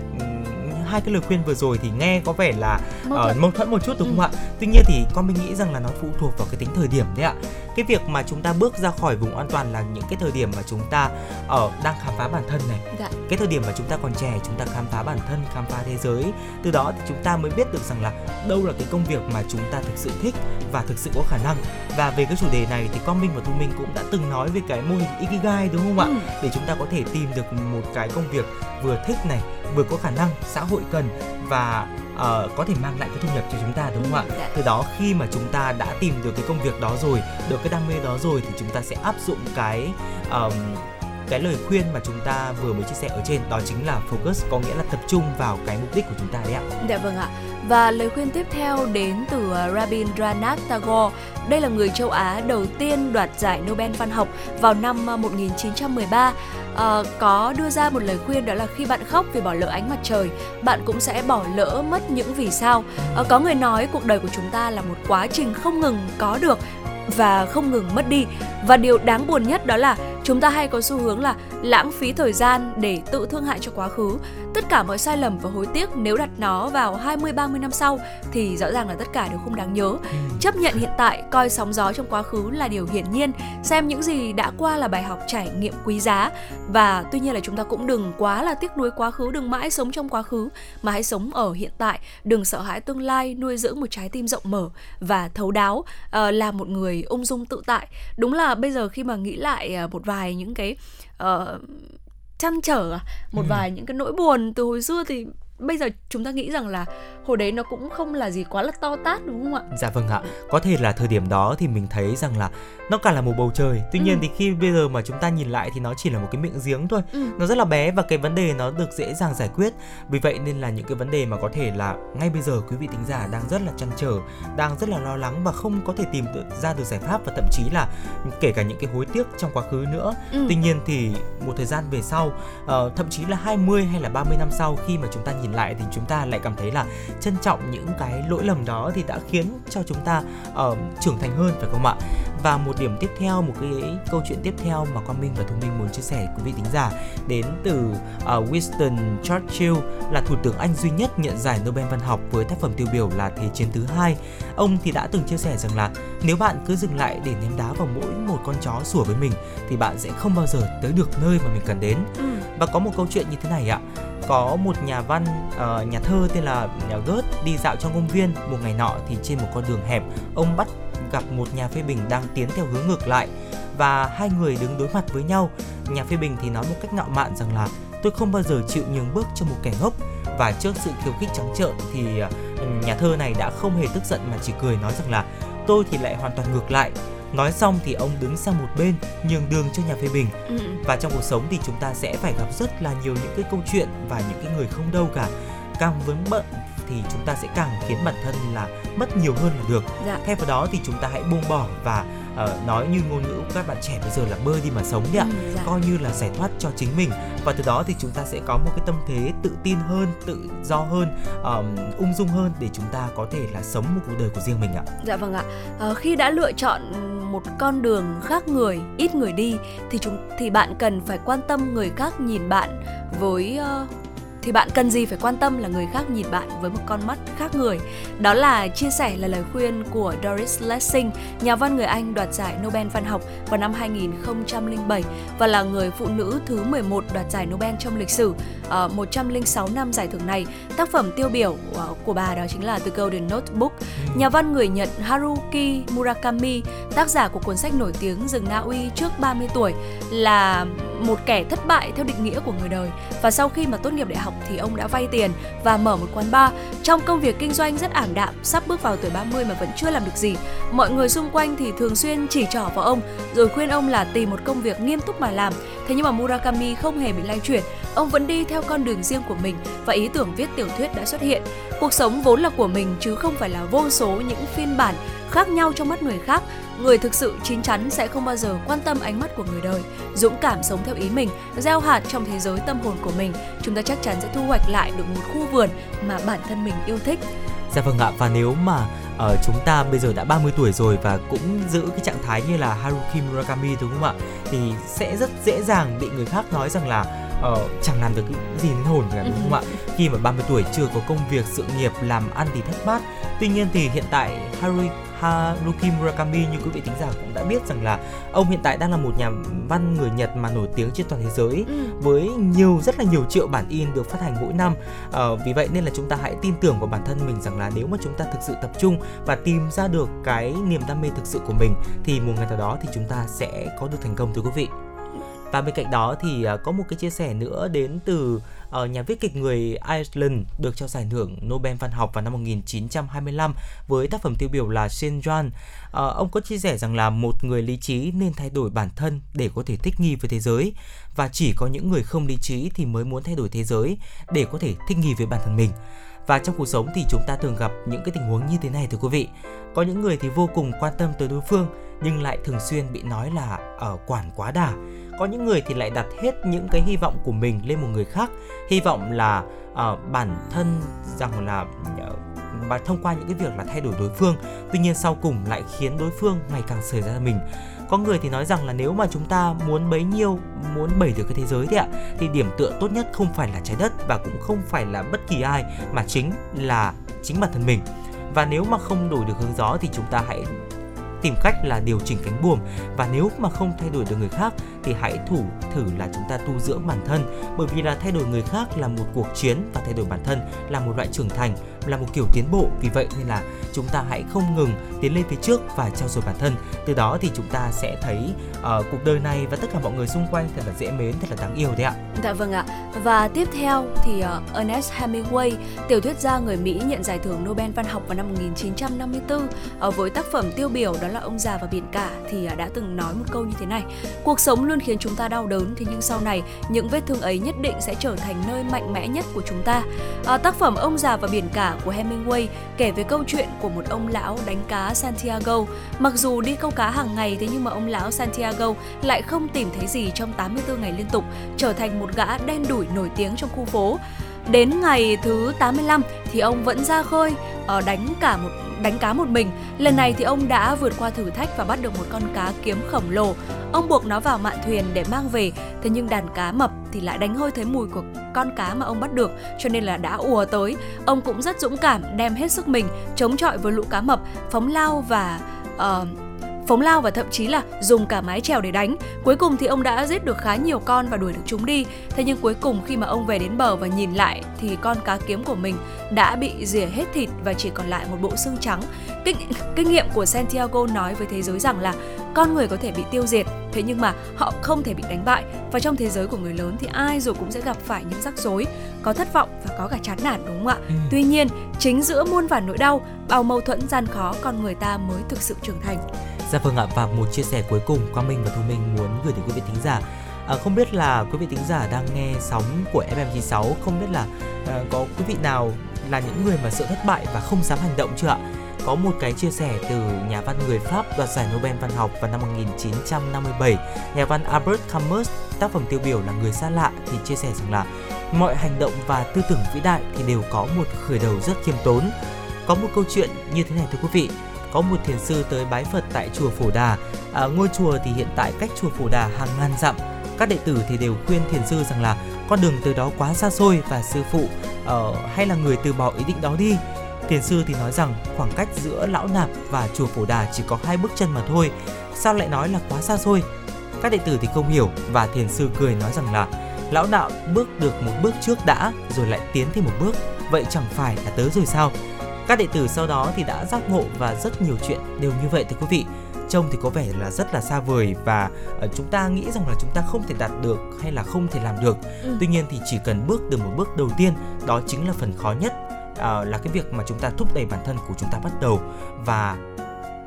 hai cái lời khuyên vừa rồi thì nghe có vẻ là mâu thuẫn, uh, mâu thuẫn một chút đúng ừ. không ạ? Tuy nhiên thì con mình nghĩ rằng là nó phụ thuộc vào cái tính thời điểm đấy ạ. Cái việc mà chúng ta bước ra khỏi vùng an toàn là những cái thời điểm mà chúng ta ở uh, đang khám phá bản thân này. Dạ. Cái thời điểm mà chúng ta còn trẻ chúng ta khám phá bản thân, khám phá thế giới. Từ đó thì chúng ta mới biết được rằng là đâu là cái công việc mà chúng ta thực sự thích và thực sự có khả năng. Và về cái chủ đề này thì con Minh và Thu Minh cũng đã từng nói về cái mô hình Ikigai đúng không ạ? Ừ. Để chúng ta có thể tìm được một cái công việc vừa thích này vừa có khả năng xã hội cần và uh, có thể mang lại cái thu nhập cho chúng ta đúng không ạ? Dạ. Từ đó khi mà chúng ta đã tìm được cái công việc đó rồi, được cái đam mê đó rồi thì chúng ta sẽ áp dụng cái um, cái lời khuyên mà chúng ta vừa mới chia sẻ ở trên đó chính là focus có nghĩa là tập trung vào cái mục đích của chúng ta đấy ạ. Dạ vâng ạ. Và lời khuyên tiếp theo đến từ à, Rabindranath Tagore. Đây là người châu Á đầu tiên đoạt giải Nobel văn học vào năm à, 1913. À, có đưa ra một lời khuyên đó là khi bạn khóc vì bỏ lỡ ánh mặt trời, bạn cũng sẽ bỏ lỡ mất những vì sao. À, có người nói cuộc đời của chúng ta là một quá trình không ngừng có được và không ngừng mất đi. Và điều đáng buồn nhất đó là chúng ta hay có xu hướng là lãng phí thời gian để tự thương hại cho quá khứ. Tất cả mọi sai lầm và hối tiếc nếu đặt nó vào 20 30 năm sau thì rõ ràng là tất cả đều không đáng nhớ. Ừ. Chấp nhận hiện tại, coi sóng gió trong quá khứ là điều hiển nhiên, xem những gì đã qua là bài học trải nghiệm quý giá và tuy nhiên là chúng ta cũng đừng quá là tiếc nuối quá khứ, đừng mãi sống trong quá khứ mà hãy sống ở hiện tại, đừng sợ hãi tương lai, nuôi dưỡng một trái tim rộng mở và thấu đáo, uh, là một người ung dung tự tại. Đúng là bây giờ khi mà nghĩ lại uh, một vài vài những cái uh, chăn trở à, một ừ. vài những cái nỗi buồn từ hồi xưa thì bây giờ chúng ta nghĩ rằng là hồi đấy nó cũng không là gì quá là to tát đúng không ạ? Dạ vâng ạ. Có thể là thời điểm đó thì mình thấy rằng là nó cả là một bầu trời. Tuy nhiên ừ. thì khi bây giờ mà chúng ta nhìn lại thì nó chỉ là một cái miệng giếng thôi. Ừ. Nó rất là bé và cái vấn đề nó được dễ dàng giải quyết. Vì vậy nên là những cái vấn đề mà có thể là ngay bây giờ quý vị tính giả đang rất là chăn trở, đang rất là lo lắng và không có thể tìm ra được giải pháp và thậm chí là kể cả những cái hối tiếc trong quá khứ nữa. Ừ. Tuy nhiên thì một thời gian về sau, uh, thậm chí là 20 hay là 30 năm sau khi mà chúng ta nhìn nhìn lại thì chúng ta lại cảm thấy là trân trọng những cái lỗi lầm đó thì đã khiến cho chúng ta uh, trưởng thành hơn phải không ạ và một điểm tiếp theo một cái câu chuyện tiếp theo mà Quang Minh và Thu Minh muốn chia sẻ quý vị thính giả đến từ uh, Winston Churchill là thủ tướng Anh duy nhất nhận giải Nobel văn học với tác phẩm tiêu biểu là Thế chiến thứ hai. Ông thì đã từng chia sẻ rằng là nếu bạn cứ dừng lại để ném đá vào mỗi một con chó sủa với mình thì bạn sẽ không bao giờ tới được nơi mà mình cần đến. Ừ. Và có một câu chuyện như thế này ạ có một nhà văn uh, nhà thơ tên là nhà gớt đi dạo trong công viên. Một ngày nọ thì trên một con đường hẹp ông bắt gặp một nhà phê bình đang tiến theo hướng ngược lại và hai người đứng đối mặt với nhau. Nhà phê bình thì nói một cách ngạo mạn rằng là tôi không bao giờ chịu nhường bước cho một kẻ ngốc. Và trước sự khiêu khích trắng trợn thì ờ, nhà thơ này đã không hề tức giận mà chỉ cười nói rằng là tôi thì lại hoàn toàn ngược lại nói xong thì ông đứng sang một bên nhường đường cho nhà phê bình ừ. và trong cuộc sống thì chúng ta sẽ phải gặp rất là nhiều những cái câu chuyện và những cái người không đâu cả càng vướng bận thì chúng ta sẽ càng khiến bản thân là mất nhiều hơn là được dạ. thay vào đó thì chúng ta hãy buông bỏ và uh, nói như ngôn ngữ các bạn trẻ bây giờ là bơi đi mà sống đi ạ. Ừ, dạ. coi như là giải thoát cho chính mình. Và từ đó thì chúng ta sẽ có một cái tâm thế tự tin hơn tự do hơn um, ung dung hơn để chúng ta có thể là sống một cuộc đời của riêng mình ạ. Dạ vâng ạ. Uh, khi đã lựa chọn một con đường khác người ít người đi thì chúng thì bạn cần phải quan tâm người khác nhìn bạn với uh, thì bạn cần gì phải quan tâm là người khác nhìn bạn với một con mắt khác người. Đó là chia sẻ là lời khuyên của Doris Lessing, nhà văn người Anh đoạt giải Nobel văn học vào năm 2007 và là người phụ nữ thứ 11 đoạt giải Nobel trong lịch sử. Ở ờ, 106 năm giải thưởng này, tác phẩm tiêu biểu ờ, của bà đó chính là The Golden Notebook. Nhà văn người Nhật Haruki Murakami, tác giả của cuốn sách nổi tiếng Rừng Na Uy trước 30 tuổi là một kẻ thất bại theo định nghĩa của người đời và sau khi mà tốt nghiệp đại học thì ông đã vay tiền và mở một quán bar. Trong công việc kinh doanh rất ảm đạm, sắp bước vào tuổi 30 mà vẫn chưa làm được gì. Mọi người xung quanh thì thường xuyên chỉ trỏ vào ông rồi khuyên ông là tìm một công việc nghiêm túc mà làm. Thế nhưng mà Murakami không hề bị lay chuyển, ông vẫn đi theo con đường riêng của mình và ý tưởng viết tiểu thuyết đã xuất hiện. Cuộc sống vốn là của mình chứ không phải là vô số những phiên bản khác nhau trong mắt người khác người thực sự chín chắn sẽ không bao giờ quan tâm ánh mắt của người đời dũng cảm sống theo ý mình gieo hạt trong thế giới tâm hồn của mình. Chúng ta chắc chắn sẽ thu hoạch lại được một khu vườn mà bản thân mình yêu thích. Dạ vâng ạ và nếu mà uh, chúng ta bây giờ đã 30 tuổi rồi và cũng giữ cái trạng thái như là Haruki Murakami đúng không ạ? Thì sẽ rất dễ dàng bị người khác nói rằng là uh, chẳng làm được cái gì đến hồn cả đúng không ạ khi mà 30 tuổi chưa có công việc sự nghiệp làm ăn thì thất bát tuy nhiên thì hiện tại Haruki Haruki Murakami như quý vị thính giả cũng đã biết rằng là ông hiện tại đang là một nhà văn người Nhật mà nổi tiếng trên toàn thế giới ừ. với nhiều rất là nhiều triệu bản in được phát hành mỗi năm. À, vì vậy nên là chúng ta hãy tin tưởng vào bản thân mình rằng là nếu mà chúng ta thực sự tập trung và tìm ra được cái niềm đam mê thực sự của mình thì một ngày nào đó thì chúng ta sẽ có được thành công thưa quý vị. Và bên cạnh đó thì à, có một cái chia sẻ nữa đến từ ờ, nhà viết kịch người Iceland được trao giải thưởng Nobel văn học vào năm 1925 với tác phẩm tiêu biểu là Saint John. Ờ, ông có chia sẻ rằng là một người lý trí nên thay đổi bản thân để có thể thích nghi với thế giới và chỉ có những người không lý trí thì mới muốn thay đổi thế giới để có thể thích nghi với bản thân mình. Và trong cuộc sống thì chúng ta thường gặp những cái tình huống như thế này thưa quý vị. Có những người thì vô cùng quan tâm tới đối phương nhưng lại thường xuyên bị nói là ở quản quá đà có những người thì lại đặt hết những cái hy vọng của mình lên một người khác. Hy vọng là uh, bản thân rằng là ờ, uh, và thông qua những cái việc là thay đổi đối phương. Tuy nhiên sau cùng lại khiến đối phương ngày càng xảy ra mình. Có người thì nói rằng là nếu mà chúng ta muốn bấy nhiêu muốn bẩy được cái thế giới thì ạ thì điểm tựa tốt nhất không phải là trái đất và cũng không phải là bất kỳ ai mà chính là chính bản thân mình. Và nếu mà không đổi được hướng gió thì chúng ta hãy tìm cách là điều chỉnh cánh buồm. Và nếu mà không thay đổi được người khác thì hãy thủ thử là chúng ta tu dưỡng bản thân bởi vì là thay đổi người khác là một cuộc chiến và thay đổi bản thân là một loại trưởng thành là một kiểu tiến bộ. Vì vậy nên là chúng ta hãy không ngừng tiến lên phía trước và trao dồi bản thân. Từ đó thì chúng ta sẽ thấy uh, cuộc đời này và tất cả mọi người xung quanh thật là dễ mến thật là đáng yêu đấy ạ. Dạ vâng ạ. Và tiếp theo thì uh, Ernest Hemingway tiểu thuyết gia người Mỹ nhận giải thưởng Nobel văn học vào năm 1954 uh, ờ, với tác phẩm tiêu biểu đó là ông già và biển cả thì uh, đã từng nói một câu như thế này cuộc sống luôn luôn khiến chúng ta đau đớn thế nhưng sau này những vết thương ấy nhất định sẽ trở thành nơi mạnh mẽ nhất của chúng ta À, tác phẩm ông già và biển cả của Hemingway kể về câu chuyện của một ông lão đánh cá Santiago. Mặc dù đi câu cá hàng ngày thế nhưng mà ông lão Santiago lại không tìm thấy gì trong 84 ngày liên tục, trở thành một gã đen đủi nổi tiếng trong khu phố. Đến ngày thứ 85 thì ông vẫn ra khơi ờ, đánh cả một đánh cá một mình. Lần này thì ông đã vượt qua thử thách và bắt được một con cá kiếm khổng lồ. Ông buộc nó vào mạn thuyền để mang về, thế nhưng đàn cá mập thì lại đánh hơi thấy mùi của con cá mà ông bắt được, cho nên là đã ùa tới. Ông cũng rất dũng cảm, đem hết sức mình chống chọi với lũ cá mập, phóng lao và uh, phóng lao và thậm chí là dùng cả mái chèo để đánh. Cuối cùng thì ông đã giết được khá nhiều con và đuổi được chúng đi. Thế nhưng cuối cùng khi mà ông về đến bờ và nhìn lại thì con cá kiếm của mình đã bị rỉa hết thịt và chỉ còn lại một bộ xương trắng. Kinh, kinh nghiệm của Santiago nói với thế giới rằng là con người có thể bị tiêu diệt, thế nhưng mà họ không thể bị đánh bại và trong thế giới của người lớn thì ai rồi cũng sẽ gặp phải những rắc rối, có thất vọng và có cả chán nản đúng không ạ? Ừ. Tuy nhiên, chính giữa muôn vàn nỗi đau, bao mâu thuẫn gian khó con người ta mới thực sự trưởng thành. Dạ vâng ạ và một chia sẻ cuối cùng Quang Minh và Thu Minh muốn gửi đến quý vị thính giả À, không biết là quý vị thính giả đang nghe sóng của FM96 không biết là à, có quý vị nào là những người mà sợ thất bại và không dám hành động chưa ạ? Có một cái chia sẻ từ nhà văn người Pháp đoạt giải Nobel văn học vào năm 1957, nhà văn Albert Camus, tác phẩm tiêu biểu là Người xa lạ thì chia sẻ rằng là mọi hành động và tư tưởng vĩ đại thì đều có một khởi đầu rất khiêm tốn. Có một câu chuyện như thế này thưa quý vị, có một thiền sư tới bái Phật tại chùa Phổ Đà. À, ngôi chùa thì hiện tại cách chùa Phổ Đà hàng ngàn dặm. Các đệ tử thì đều khuyên thiền sư rằng là con đường từ đó quá xa xôi và sư phụ uh, hay là người từ bỏ ý định đó đi. Thiền sư thì nói rằng khoảng cách giữa lão nạp và chùa Phổ Đà chỉ có hai bước chân mà thôi. Sao lại nói là quá xa xôi? Các đệ tử thì không hiểu và thiền sư cười nói rằng là lão đạo bước được một bước trước đã rồi lại tiến thêm một bước vậy chẳng phải là tới rồi sao các đệ tử sau đó thì đã giác ngộ và rất nhiều chuyện đều như vậy thưa quý vị. Trông thì có vẻ là rất là xa vời và uh, chúng ta nghĩ rằng là chúng ta không thể đạt được hay là không thể làm được. Ừ. Tuy nhiên thì chỉ cần bước từ một bước đầu tiên, đó chính là phần khó nhất uh, là cái việc mà chúng ta thúc đẩy bản thân của chúng ta bắt đầu và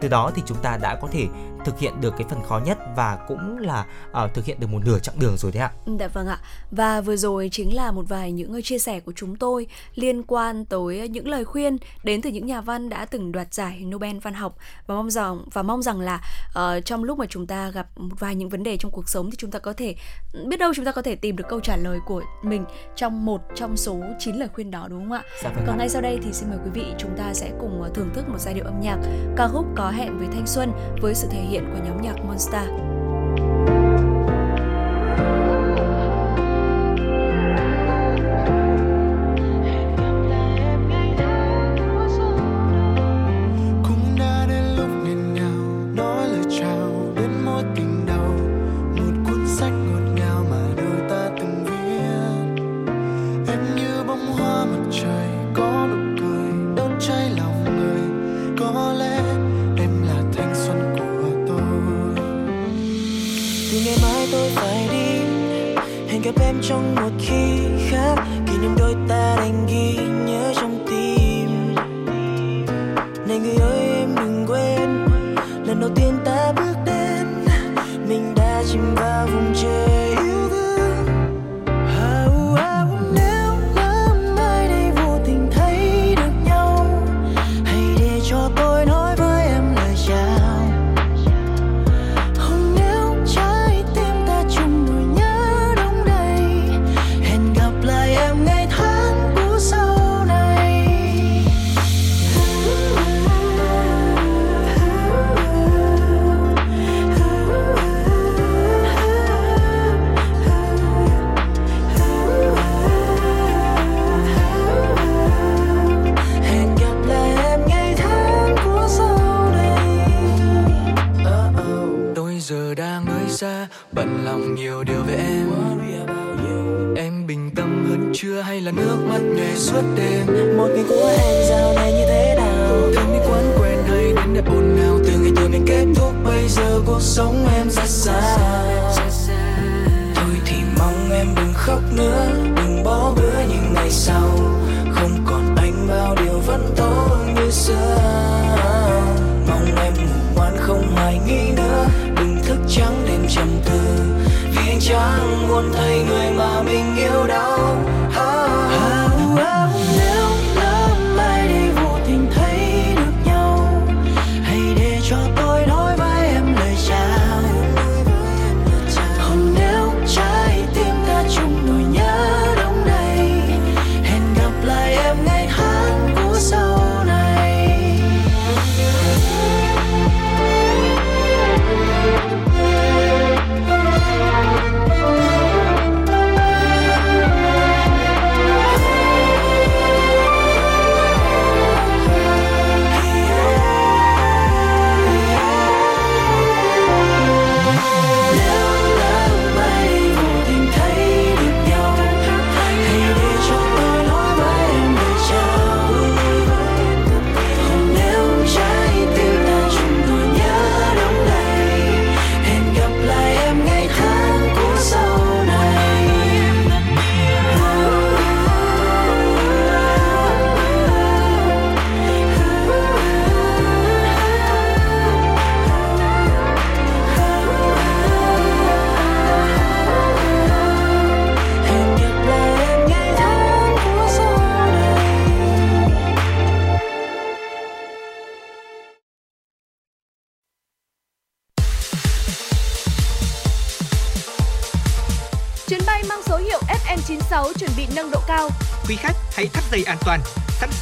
từ đó thì chúng ta đã có thể thực hiện được cái phần khó nhất và cũng là uh, thực hiện được một nửa chặng đường rồi đấy ạ. Dạ vâng ạ. Và vừa rồi chính là một vài những chia sẻ của chúng tôi liên quan tới những lời khuyên đến từ những nhà văn đã từng đoạt giải Nobel văn học và mong rằng và mong rằng là uh, trong lúc mà chúng ta gặp một vài những vấn đề trong cuộc sống thì chúng ta có thể biết đâu chúng ta có thể tìm được câu trả lời của mình trong một trong số 9 lời khuyên đó đúng không ạ? Dạ vâng Còn ạ. ngay sau đây thì xin mời quý vị chúng ta sẽ cùng thưởng thức một giai điệu âm nhạc ca khúc có hẹn với thanh xuân với sự thể hiện hiện của nhóm nhạc Monster. Từ ngày mai tôi phải đi. Hẹn gặp em trong một khi khác. Kỷ niệm đôi ta đành ghi suốt đêm. Một ngày của em giao này như thế nào? Thêm đi quán quen hay đến đẹp buồn nào từ ngày từ ngày kết thúc, bây giờ cuộc sống em rất xa. Thôi thì mong em đừng khóc nữa. Đừng bỏ bữa những ngày sau. Không còn anh, bao điều vẫn tốt như xưa. Mong em ngủ ngoan, không hoài nghi nữa. Đừng thức trắng đêm trầm tư. Vì anh chẳng muốn thấy người mà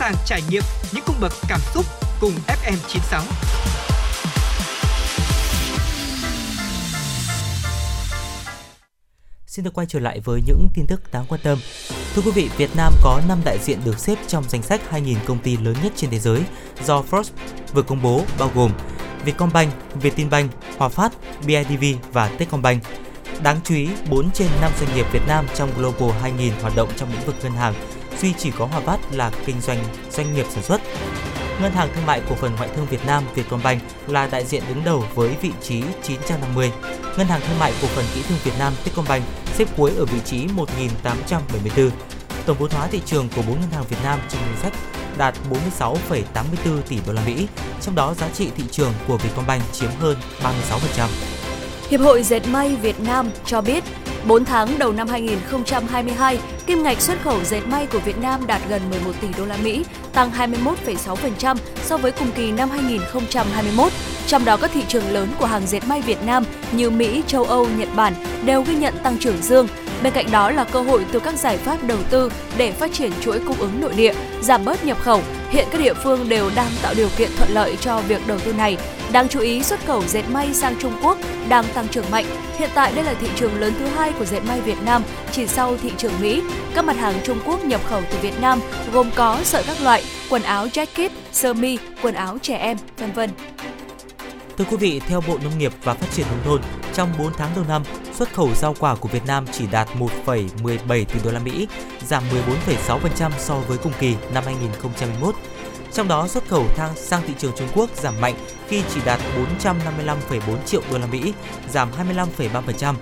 sàng trải nghiệm những cung bậc cảm xúc cùng FM96. Xin được quay trở lại với những tin tức đáng quan tâm. Thưa quý vị, Việt Nam có 5 đại diện được xếp trong danh sách 2.000 công ty lớn nhất trên thế giới do Forbes vừa công bố bao gồm Vietcombank, Vietinbank, Hòa Phát, BIDV và Techcombank. Đáng chú ý, 4 trên 5 doanh nghiệp Việt Nam trong Global 2000 hoạt động trong lĩnh vực ngân hàng, duy chỉ có Hòa Phát là kinh doanh doanh nghiệp sản xuất. Ngân hàng Thương mại Cổ phần Ngoại thương Việt Nam Vietcombank là đại diện đứng đầu với vị trí 950. Ngân hàng Thương mại Cổ phần Kỹ thương Việt Nam Techcombank xếp cuối ở vị trí 1874. Tổng vốn hóa thị trường của bốn ngân hàng Việt Nam trong danh sách đạt 46,84 tỷ đô la Mỹ, trong đó giá trị thị trường của Vietcombank chiếm hơn 36%. Hiệp hội Dệt may Việt Nam cho biết, 4 tháng đầu năm 2022, kim ngạch xuất khẩu dệt may của Việt Nam đạt gần 11 tỷ đô la Mỹ, tăng 21,6% so với cùng kỳ năm 2021. Trong đó các thị trường lớn của hàng dệt may Việt Nam như Mỹ, châu Âu, Nhật Bản đều ghi nhận tăng trưởng dương. Bên cạnh đó là cơ hội từ các giải pháp đầu tư để phát triển chuỗi cung ứng nội địa, giảm bớt nhập khẩu. Hiện các địa phương đều đang tạo điều kiện thuận lợi cho việc đầu tư này. Đáng chú ý, xuất khẩu dệt may sang Trung Quốc đang tăng trưởng mạnh. Hiện tại đây là thị trường lớn thứ hai của dệt may Việt Nam, chỉ sau thị trường Mỹ. Các mặt hàng Trung Quốc nhập khẩu từ Việt Nam gồm có sợi các loại, quần áo jacket, sơ mi, quần áo trẻ em, vân vân. Thưa quý vị, theo Bộ Nông nghiệp và Phát triển nông thôn, trong 4 tháng đầu năm, xuất khẩu rau quả của Việt Nam chỉ đạt 1,17 tỷ đô la Mỹ, giảm 14,6% so với cùng kỳ năm 2021. Trong đó, xuất khẩu thang sang thị trường Trung Quốc giảm mạnh khi chỉ đạt 455,4 triệu đô la Mỹ, giảm 25,3%.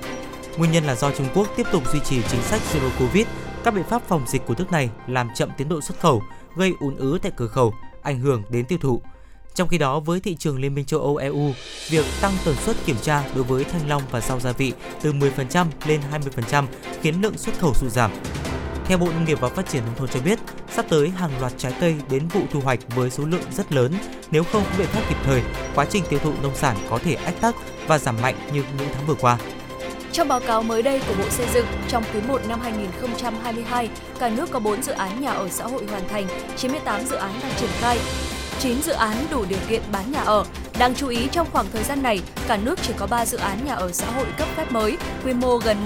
Nguyên nhân là do Trung Quốc tiếp tục duy trì chính sách Zero Covid, các biện pháp phòng dịch của nước này làm chậm tiến độ xuất khẩu, gây ùn ứ tại cửa khẩu, ảnh hưởng đến tiêu thụ. Trong khi đó, với thị trường Liên minh châu Âu EU, việc tăng tần suất kiểm tra đối với thanh long và rau gia vị từ 10% lên 20% khiến lượng xuất khẩu sụt giảm. Theo Bộ Nông nghiệp và Phát triển nông thôn cho biết, sắp tới hàng loạt trái cây đến vụ thu hoạch với số lượng rất lớn. Nếu không có biện pháp kịp thời, quá trình tiêu thụ nông sản có thể ách tắc và giảm mạnh như những tháng vừa qua. Trong báo cáo mới đây của Bộ Xây dựng, trong quý 1 năm 2022, cả nước có 4 dự án nhà ở xã hội hoàn thành, 98 dự án đang triển khai. 9 dự án đủ điều kiện bán nhà ở. Đáng chú ý trong khoảng thời gian này, cả nước chỉ có 3 dự án nhà ở xã hội cấp phép mới, quy mô gần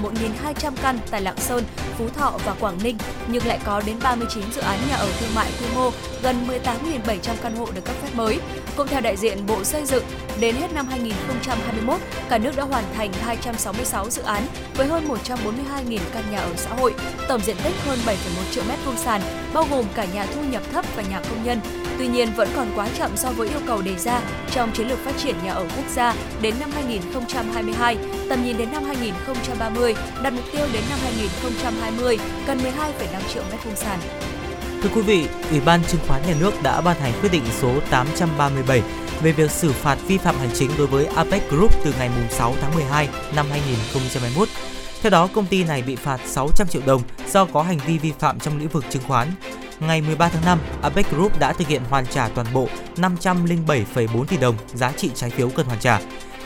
1.200 căn tại Lạng Sơn, Phú Thọ và Quảng Ninh, nhưng lại có đến 39 dự án nhà ở thương mại quy mô gần 18.700 căn hộ được cấp phép mới. Cũng theo đại diện Bộ Xây dựng, đến hết năm 2021, cả nước đã hoàn thành 266 dự án với hơn 142.000 căn nhà ở xã hội, tổng diện tích hơn 7,1 triệu mét vuông sàn, bao gồm cả nhà thu nhập thấp và nhà công nhân. Tuy nhiên vẫn còn quá chậm so với yêu cầu đề ra trong chiến lược phát triển nhà ở quốc gia đến năm 2022, tầm nhìn đến năm 2030, đặt mục tiêu đến năm 2020 cần 12,5 triệu mét vuông sàn. Thưa quý vị, Ủy ban Chứng khoán Nhà nước đã ban hành quyết định số 837 về việc xử phạt vi phạm hành chính đối với APEC Group từ ngày 6 tháng 12 năm 2021. Theo đó, công ty này bị phạt 600 triệu đồng do có hành vi vi phạm trong lĩnh vực chứng khoán. Ngày 13 tháng 5, APEC Group đã thực hiện hoàn trả toàn bộ 507,4 tỷ đồng giá trị trái phiếu cần hoàn trả.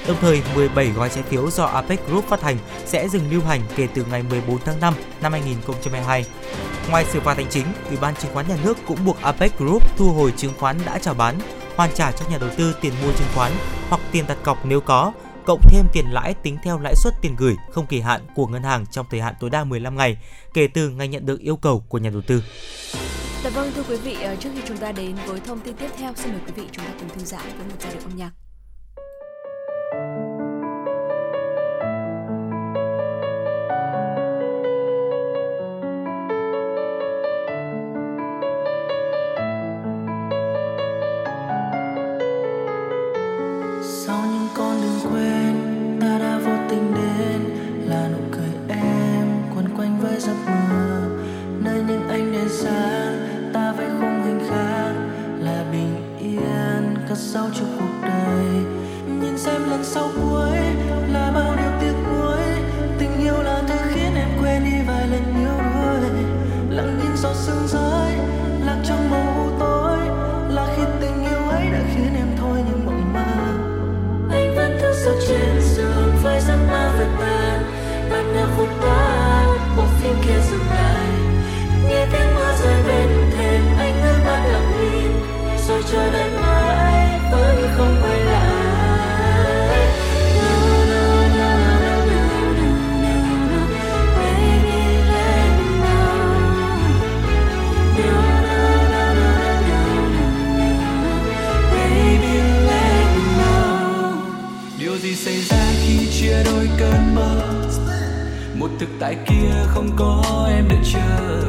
Đồng thời, 17 gói trái phiếu do APEC Group phát hành sẽ dừng lưu hành kể từ ngày 14 tháng 5 năm 2022. Ngoài xử phạt hành chính, Ủy ban Chứng khoán Nhà nước cũng buộc APEC Group thu hồi chứng khoán đã chào bán, hoàn trả cho nhà đầu tư tiền mua chứng khoán hoặc tiền đặt cọc nếu có, cộng thêm tiền lãi tính theo lãi suất tiền gửi không kỳ hạn của ngân hàng trong thời hạn tối đa 15 ngày kể từ ngày nhận được yêu cầu của nhà đầu tư. Dạ vâng thưa quý vị, ờ, trước khi chúng ta đến với thông tin tiếp theo, xin mời quý vị chúng ta cùng thư giãn với một giai điệu âm nhạc. Sau sao cho cuộc đời? Nhìn xem lần sau cuối là bao điều tiếc nuối. Tình yêu là thứ khiến em quên đi vài lần yêu đuối lặng nhìn gió sương rơi, lạc trong màu u tối. Là khi tình yêu ấy đã khiến em thôi những mộng mơ. Anh vẫn thức giấc trên giường với giấc mơ vượt tan bạn đã phút tan bộ phim kia dừng lại. Nghe tiếng mưa rơi bên thềm, anh ngước mắt lặng nhìn. Rồi chờ đợi đôi cơn mơ. Một thực tại kia không có em đợi chờ.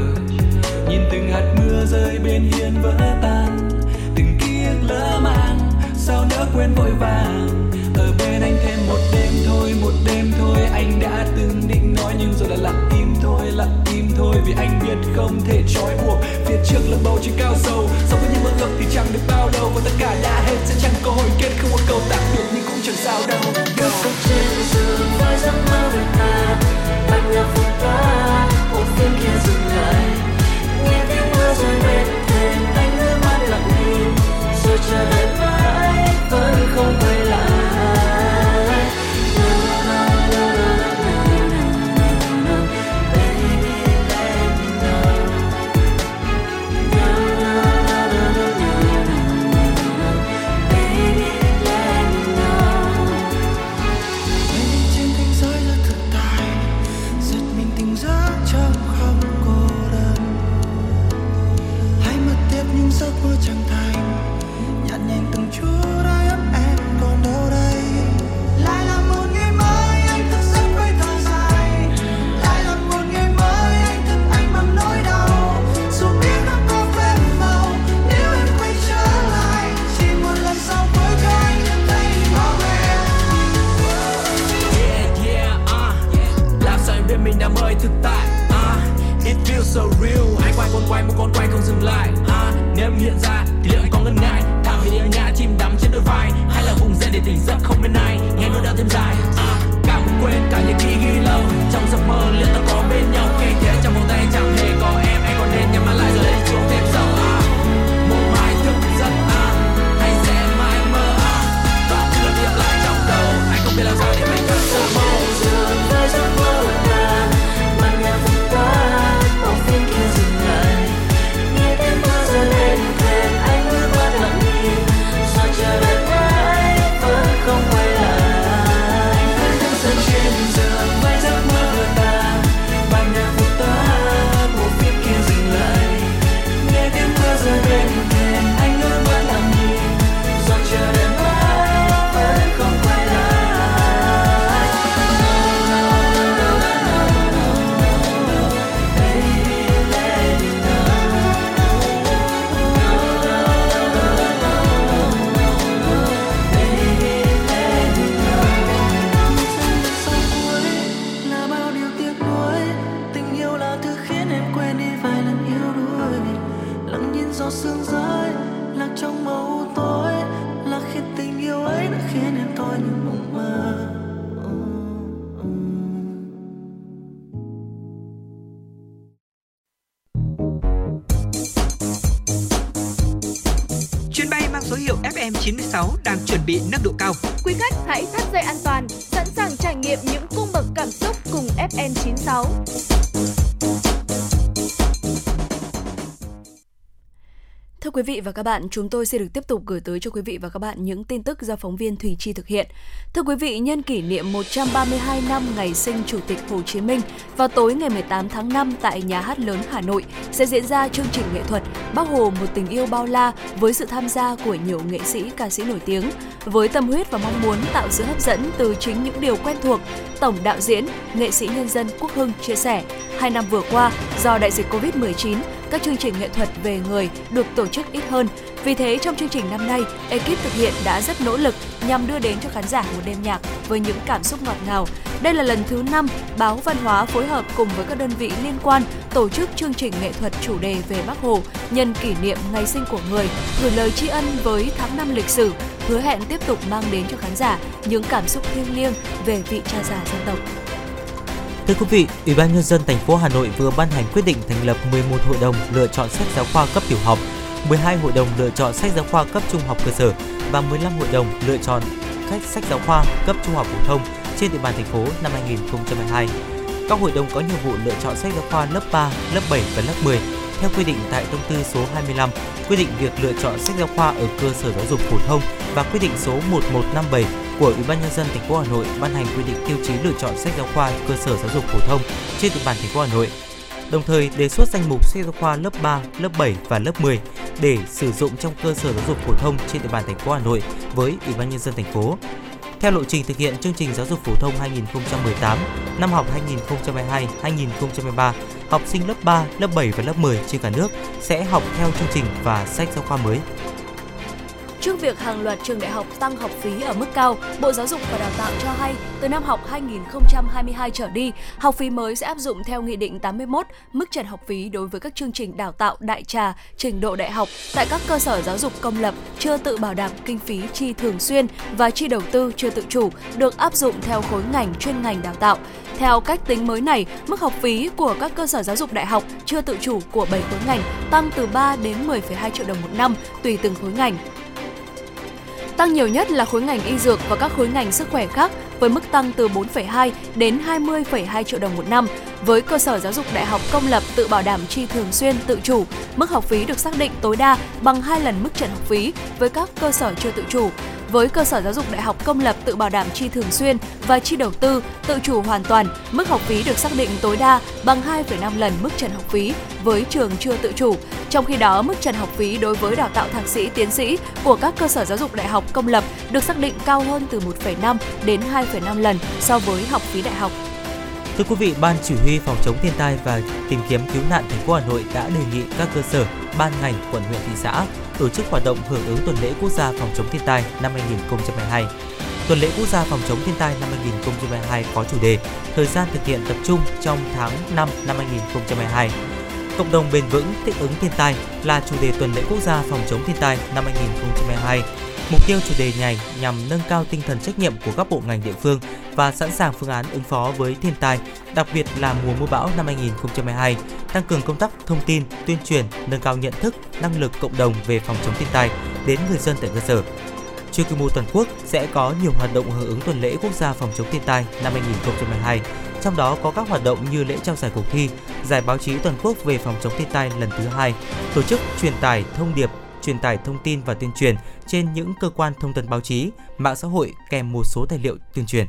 Nhìn từng hạt mưa rơi bên hiên vỡ tan. Từng ký ức lỡ mang, sao nỡ quên vội vàng. Ở bên anh thêm một đêm thôi, một đêm thôi. Anh đã từng định nói nhưng rồi lại lặng im thôi, lặng im thôi. Vì anh biết không thể trói buộc phía trước là bầu trời cao sâu. Sống với những mơ ước thì chẳng được bao lâu và tất cả đã hết. Sẽ chẳng có hồi kết không một câu tạm biệt nhưng cũng chẳng sao đâu. Bước xuống trên giường với giấc mơ về ta bạch nhạc vụt ta, bộ phim kia dừng lại. Nghe tiếng mưa rơi bên thềm anh nước mắt lặng im. Rồi chờ đợi mãi vẫn không quay lại. So real. Anh quay con quay một con quay không dừng lại. À, Nếu em hiện ra thì liệu anh có ngần ngại? Thả mình ở nhà chim đắm trên đôi vai. Hay là vùng dậy để tỉnh giấc không bên ai? Nghe nỗi đau thêm dài. À, Cả muốn quên cả những khi ghi lâu. Trong giấc mơ liệu ta có vị và các bạn, chúng tôi sẽ được tiếp tục gửi tới cho quý vị và các bạn những tin tức do phóng viên Thủy Chi thực hiện. Thưa quý vị, nhân kỷ niệm 132 năm ngày sinh Chủ tịch Hồ Chí Minh, vào tối ngày 18 tháng 5 tại Nhà hát lớn Hà Nội sẽ diễn ra chương trình nghệ thuật Bác Hồ một tình yêu bao la với sự tham gia của nhiều nghệ sĩ, ca sĩ nổi tiếng. Với tâm huyết và mong muốn tạo sự hấp dẫn từ chính những điều quen thuộc, Tổng đạo diễn, nghệ sĩ nhân dân Quốc Hưng chia sẻ, hai năm vừa qua, do đại dịch Covid-19, các chương trình nghệ thuật về người được tổ chức ít hơn. Vì thế, trong chương trình năm nay, ekip thực hiện đã rất nỗ lực nhằm đưa đến cho khán giả một đêm nhạc với những cảm xúc ngọt ngào. Đây là lần thứ 5 Báo Văn hóa phối hợp cùng với các đơn vị liên quan tổ chức chương trình nghệ thuật chủ đề về Bác Hồ nhân kỷ niệm ngày sinh của người, gửi lời tri ân với tháng năm lịch sử, hứa hẹn tiếp tục mang đến cho khán giả những cảm xúc thiêng liêng về vị cha già dân tộc. Thưa quý vị, Ủy ban nhân dân thành phố Hà Nội vừa ban hành quyết định thành lập 11 hội đồng lựa chọn sách giáo khoa cấp tiểu học, 12 hội đồng lựa chọn sách giáo khoa cấp trung học cơ sở và 15 hội đồng lựa chọn cách sách giáo khoa cấp trung học phổ thông trên địa bàn thành phố năm 2022. Các hội đồng có nhiệm vụ lựa chọn sách giáo khoa lớp 3, lớp 7 và lớp 10 theo quy định tại thông tư số 25 quy định việc lựa chọn sách giáo khoa ở cơ sở giáo dục phổ thông và quy định số 1157 của Ủy ban nhân dân thành phố Hà Nội ban hành quy định tiêu chí lựa chọn sách giáo khoa cơ sở giáo dục phổ thông trên địa bàn thành phố Hà Nội. Đồng thời đề xuất danh mục sách giáo khoa lớp 3, lớp 7 và lớp 10 để sử dụng trong cơ sở giáo dục phổ thông trên địa bàn thành phố Hà Nội với Ủy ban nhân dân thành phố. Theo lộ trình thực hiện chương trình giáo dục phổ thông 2018, năm học 2022-2023, học sinh lớp 3, lớp 7 và lớp 10 trên cả nước sẽ học theo chương trình và sách giáo khoa mới. Trước việc hàng loạt trường đại học tăng học phí ở mức cao, Bộ Giáo dục và Đào tạo cho hay từ năm học 2022 trở đi, học phí mới sẽ áp dụng theo Nghị định 81 mức trần học phí đối với các chương trình đào tạo đại trà, trình độ đại học tại các cơ sở giáo dục công lập chưa tự bảo đảm kinh phí chi thường xuyên và chi đầu tư chưa tự chủ được áp dụng theo khối ngành chuyên ngành đào tạo. Theo cách tính mới này, mức học phí của các cơ sở giáo dục đại học chưa tự chủ của 7 khối ngành tăng từ 3 đến 10,2 triệu đồng một năm tùy từng khối ngành. Tăng nhiều nhất là khối ngành y dược và các khối ngành sức khỏe khác với mức tăng từ 4,2 đến 20,2 triệu đồng một năm. Với cơ sở giáo dục đại học công lập tự bảo đảm chi thường xuyên tự chủ, mức học phí được xác định tối đa bằng hai lần mức trần học phí với các cơ sở chưa tự chủ với cơ sở giáo dục đại học công lập tự bảo đảm chi thường xuyên và chi đầu tư tự chủ hoàn toàn, mức học phí được xác định tối đa bằng 2,5 lần mức trần học phí với trường chưa tự chủ. Trong khi đó, mức trần học phí đối với đào tạo thạc sĩ, tiến sĩ của các cơ sở giáo dục đại học công lập được xác định cao hơn từ 1,5 đến 2,5 lần so với học phí đại học. Thưa quý vị, Ban Chỉ huy Phòng chống thiên tai và tìm kiếm cứu nạn thành phố Hà Nội đã đề nghị các cơ sở, ban ngành, quận huyện thị xã tổ chức hoạt động hưởng ứng tuần lễ quốc gia phòng chống thiên tai năm 2022. Tuần lễ quốc gia phòng chống thiên tai năm 2022 có chủ đề Thời gian thực hiện tập trung trong tháng 5 năm 2022. Cộng đồng bền vững thích ứng thiên tai là chủ đề tuần lễ quốc gia phòng chống thiên tai năm 2022 Mục tiêu chủ đề này nhằm nâng cao tinh thần trách nhiệm của các bộ ngành địa phương và sẵn sàng phương án ứng phó với thiên tai, đặc biệt là mùa mưa bão năm 2022, tăng cường công tác thông tin, tuyên truyền, nâng cao nhận thức, năng lực cộng đồng về phòng chống thiên tai đến người dân tại cơ sở. Trên quy mô toàn quốc sẽ có nhiều hoạt động hưởng ứng tuần lễ quốc gia phòng chống thiên tai năm 2022, trong đó có các hoạt động như lễ trao giải cuộc thi, giải báo chí toàn quốc về phòng chống thiên tai lần thứ hai, tổ chức truyền tải thông điệp truyền tải thông tin và tuyên truyền trên những cơ quan thông tấn báo chí, mạng xã hội kèm một số tài liệu tuyên truyền.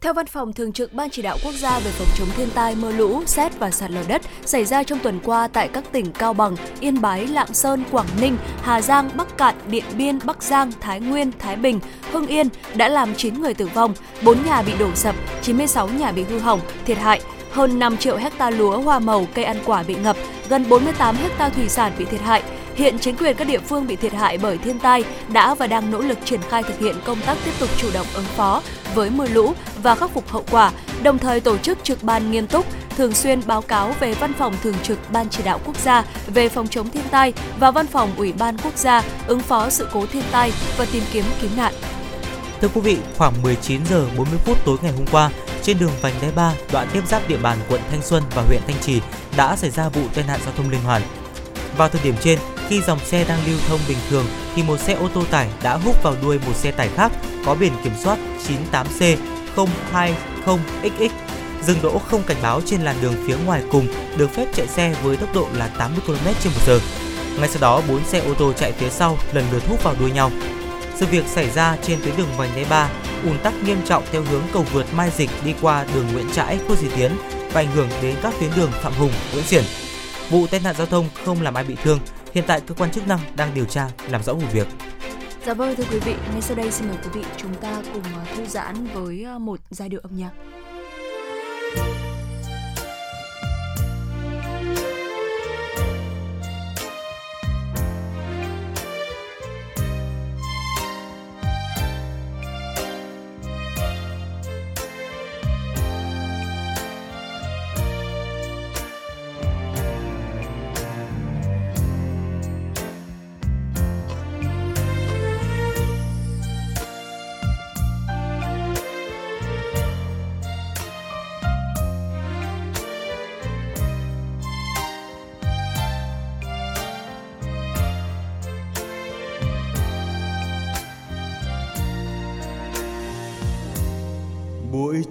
Theo Văn phòng Thường trực Ban Chỉ đạo Quốc gia về phòng chống thiên tai, mưa lũ, xét và sạt lở đất xảy ra trong tuần qua tại các tỉnh Cao Bằng, Yên Bái, Lạng Sơn, Quảng Ninh, Hà Giang, Bắc Cạn, Điện Biên, Bắc Giang, Thái Nguyên, Thái Bình, Hưng Yên đã làm 9 người tử vong, 4 nhà bị đổ sập, 96 nhà bị hư hỏng, thiệt hại. Hơn 5 triệu hecta lúa, hoa màu, cây ăn quả bị ngập, gần 48 hecta thủy sản bị thiệt hại, Hiện chính quyền các địa phương bị thiệt hại bởi thiên tai đã và đang nỗ lực triển khai thực hiện công tác tiếp tục chủ động ứng phó với mưa lũ và khắc phục hậu quả, đồng thời tổ chức trực ban nghiêm túc, thường xuyên báo cáo về Văn phòng Thường trực Ban Chỉ đạo Quốc gia về phòng chống thiên tai và Văn phòng Ủy ban Quốc gia ứng phó sự cố thiên tai và tìm kiếm cứu nạn. Thưa quý vị, khoảng 19 giờ 40 phút tối ngày hôm qua, trên đường vành đai 3, đoạn tiếp giáp địa bàn quận Thanh Xuân và huyện Thanh Trì đã xảy ra vụ tai nạn giao thông liên hoàn. Vào thời điểm trên, khi dòng xe đang lưu thông bình thường thì một xe ô tô tải đã hút vào đuôi một xe tải khác có biển kiểm soát 98C 020XX dừng đỗ không cảnh báo trên làn đường phía ngoài cùng được phép chạy xe với tốc độ là 80 km/h. Ngay sau đó, bốn xe ô tô chạy phía sau lần lượt hút vào đuôi nhau. Sự việc xảy ra trên tuyến đường vành đai 3, ùn tắc nghiêm trọng theo hướng cầu vượt Mai Dịch đi qua đường Nguyễn Trãi, Quốc Di Tiến và ảnh hưởng đến các tuyến đường Phạm Hùng, Nguyễn Xiển. Vụ tai nạn giao thông không làm ai bị thương, Hiện tại cơ quan chức năng đang điều tra làm rõ vụ việc. Dạ vâng thưa quý vị, ngay sau đây xin mời quý vị chúng ta cùng à, thư giãn với à, một giai điệu âm nhạc.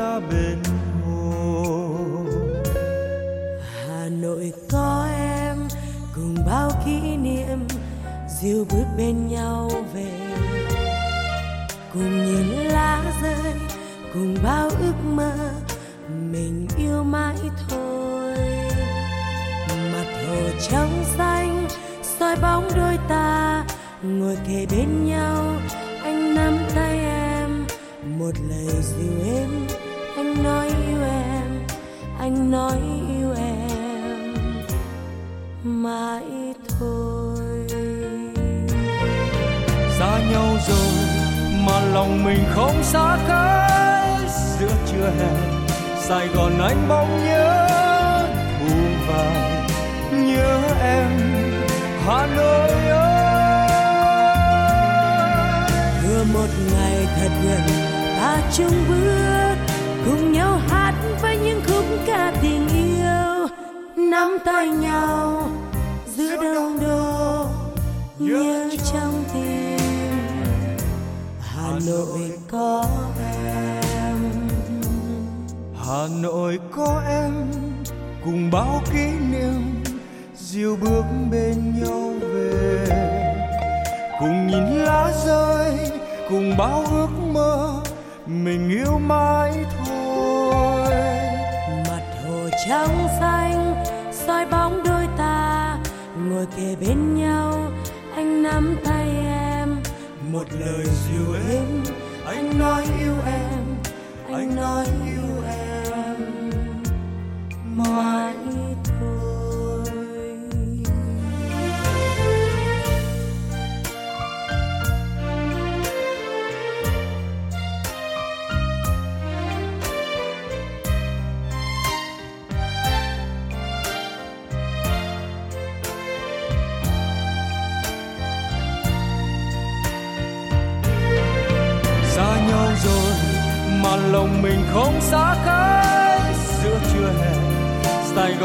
ta bên hồ hà nội có em, cùng bao kỷ niệm, dìu bước bên nhau về. Cùng nhìn lá rơi, cùng bao ước mơ, mình yêu mãi thôi. Mặt hồ trong xanh, soi bóng đôi ta, ngồi kề bên nhau, anh nắm tay em, một lời dịu êm anh nói yêu em mãi thôi. Xa nhau rồi mà lòng mình không xa cách. Giữa trưa hè sài gòn anh bỗng nhớ buồn vàng nhớ em hà nội ơi. Vừa một ngày thật gần ta chung bước cùng nhau những khúc ca tình yêu nắm tay nhau giữa đông đô nhớ trong tim. Hà nội có em. Hà nội có em cùng bao kỷ niệm dìu bước bên nhau về. Cùng nhìn lá rơi cùng bao ước mơ mình yêu mãi thôi trắng xanh, soi bóng đôi ta, ngồi kề bên nhau. Anh nắm tay em, một lời dịu êm. Anh nói yêu em, anh nói yêu em. Mãi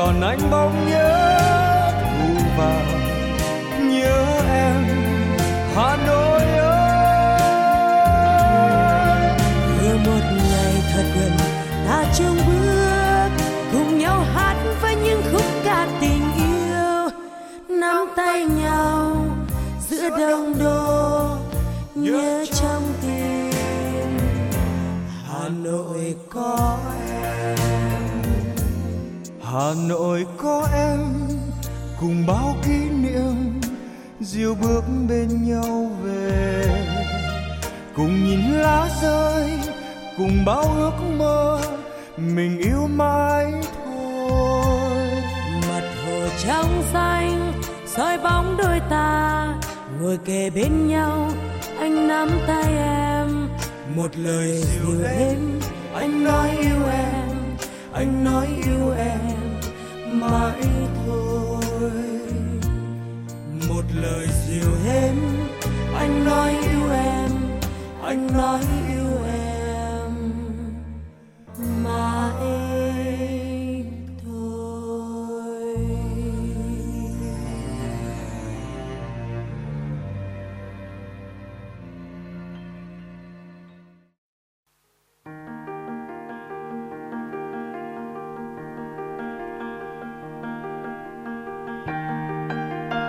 còn anh mong nhớ hà nội có em cùng bao kỷ niệm dìu bước bên nhau về. Cùng nhìn lá rơi cùng bao ước mơ mình yêu mãi thôi. Mặt hồ trong xanh soi bóng đôi ta ngồi kề bên nhau anh nắm tay em. Một lời dịu êm anh nói yêu em anh nói yêu em mãi thôi. Một lời dịu êm anh nói yêu em anh nói yêu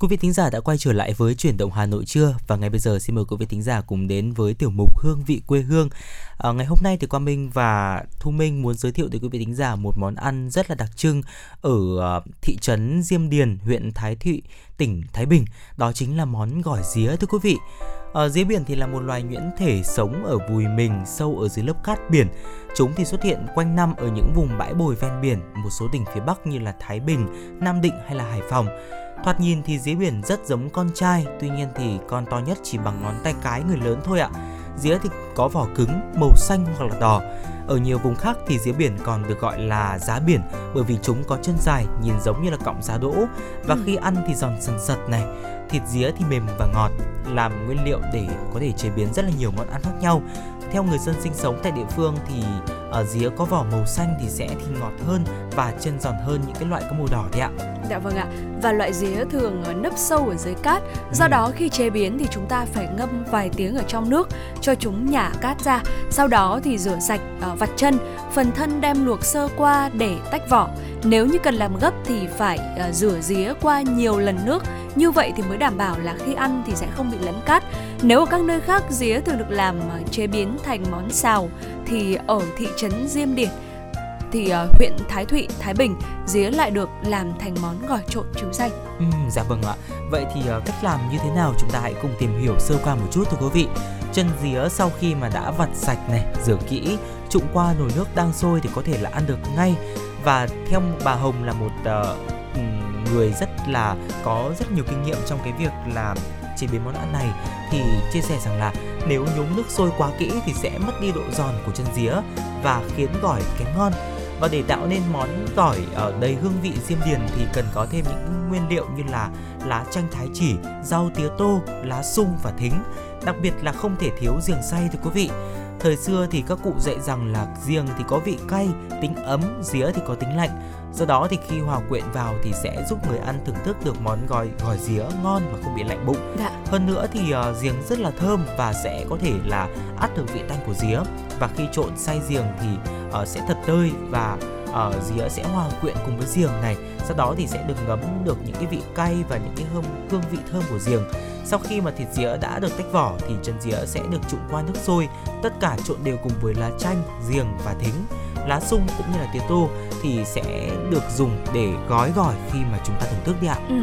Quý vị thính giả đã quay trở lại với chuyển động Hà Nội trưa và ngay bây giờ xin mời quý vị thính giả cùng đến với tiểu mục Hương vị quê hương. À, ngày hôm nay thì Quang Minh và Thu Minh muốn giới thiệu tới quý vị thính giả một món ăn rất là đặc trưng ở à, thị trấn Diêm Điền, huyện Thái Thụy, tỉnh Thái Bình. Đó chính là món gỏi día thưa quý vị. À, ở dưới biển thì là một loài nhuyễn thể sống ở vùi mình sâu ở dưới lớp cát biển. Chúng thì xuất hiện quanh năm ở những vùng bãi bồi ven biển, một số tỉnh phía Bắc như là Thái Bình, Nam Định hay là Hải Phòng. Thoạt nhìn thì dế biển rất giống con trai, tuy nhiên thì con to nhất chỉ bằng ngón tay cái người lớn thôi ạ. Dế thì có vỏ cứng, màu xanh hoặc là đỏ. Ở nhiều vùng khác thì dế biển còn được gọi là giá biển bởi vì chúng có chân dài, nhìn giống như là cọng giá đỗ và khi ăn thì giòn sần sật này. thịt día thì mềm và ngọt, làm nguyên liệu để có thể chế biến rất là nhiều món ăn khác nhau. Theo người dân sinh sống tại địa phương thì ở día có vỏ màu xanh thì sẽ thì ngọt hơn và chân giòn hơn những cái loại có màu đỏ đấy ạ. Dạ vâng ạ. Và loại día thường ờ, nấp sâu ở dưới cát. Do ừ. đó khi chế biến thì chúng ta phải ngâm vài tiếng ở trong nước cho chúng nhả cát ra. Sau đó thì rửa sạch uh, vặt chân, phần thân đem luộc sơ qua để tách vỏ. Nếu như cần làm gấp thì phải uh, rửa día qua nhiều lần nước. Như vậy thì mới đảm bảo là khi ăn thì sẽ không bị lấn cát. Nếu ở các nơi khác día thường được làm uh, chế biến thành món xào thì ở thị trấn Diêm điển thì uh, huyện Thái Thụy, Thái Bình día lại được làm thành món gỏi trộn trứng xanh. Ừ, dạ vâng ạ. Vậy thì uh, cách làm như thế nào chúng ta hãy cùng tìm hiểu sơ qua một chút thưa quý vị. Chân día sau khi mà đã vặt sạch này, rửa kỹ, trụng qua nồi nước đang sôi thì có thể là ăn được ngay. Và theo bà Hồng là một uh, người rất là có rất nhiều kinh nghiệm trong cái việc là chế biến món ăn này thì chia sẻ rằng là nếu nhúng nước sôi quá kỹ thì sẽ mất đi độ giòn của chân día và khiến gỏi kém ngon và để tạo nên món gỏi ở đầy hương vị diêm điền thì cần có thêm những nguyên liệu như là lá chanh thái chỉ, rau tía tô, lá sung và thính. Đặc biệt là không thể thiếu giềng xay thưa quý vị. Thời xưa thì các cụ dạy rằng là giềng thì có vị cay, tính ấm, dĩa thì có tính lạnh. Do đó thì khi hòa quyện vào thì sẽ giúp người ăn thưởng thức được món gỏi gỏi día ngon và không bị lạnh bụng. Dạ. Hơn nữa thì uh, giềng rất là thơm và sẽ có thể là át được vị tanh của día. Và khi trộn xay giềng thì uh, sẽ thật tơi và ở uh, dĩa sẽ hòa quyện cùng với giềng này sau đó thì sẽ được ngấm được những cái vị cay và những cái hương hương vị thơm của giềng sau khi mà thịt dĩa đã được tách vỏ thì chân dĩa sẽ được trụng qua nước sôi tất cả trộn đều cùng với lá chanh giềng và thính lá sung cũng như là tía tô thì sẽ được dùng để gói gỏi khi mà chúng ta thưởng thức đi ạ. Ừ.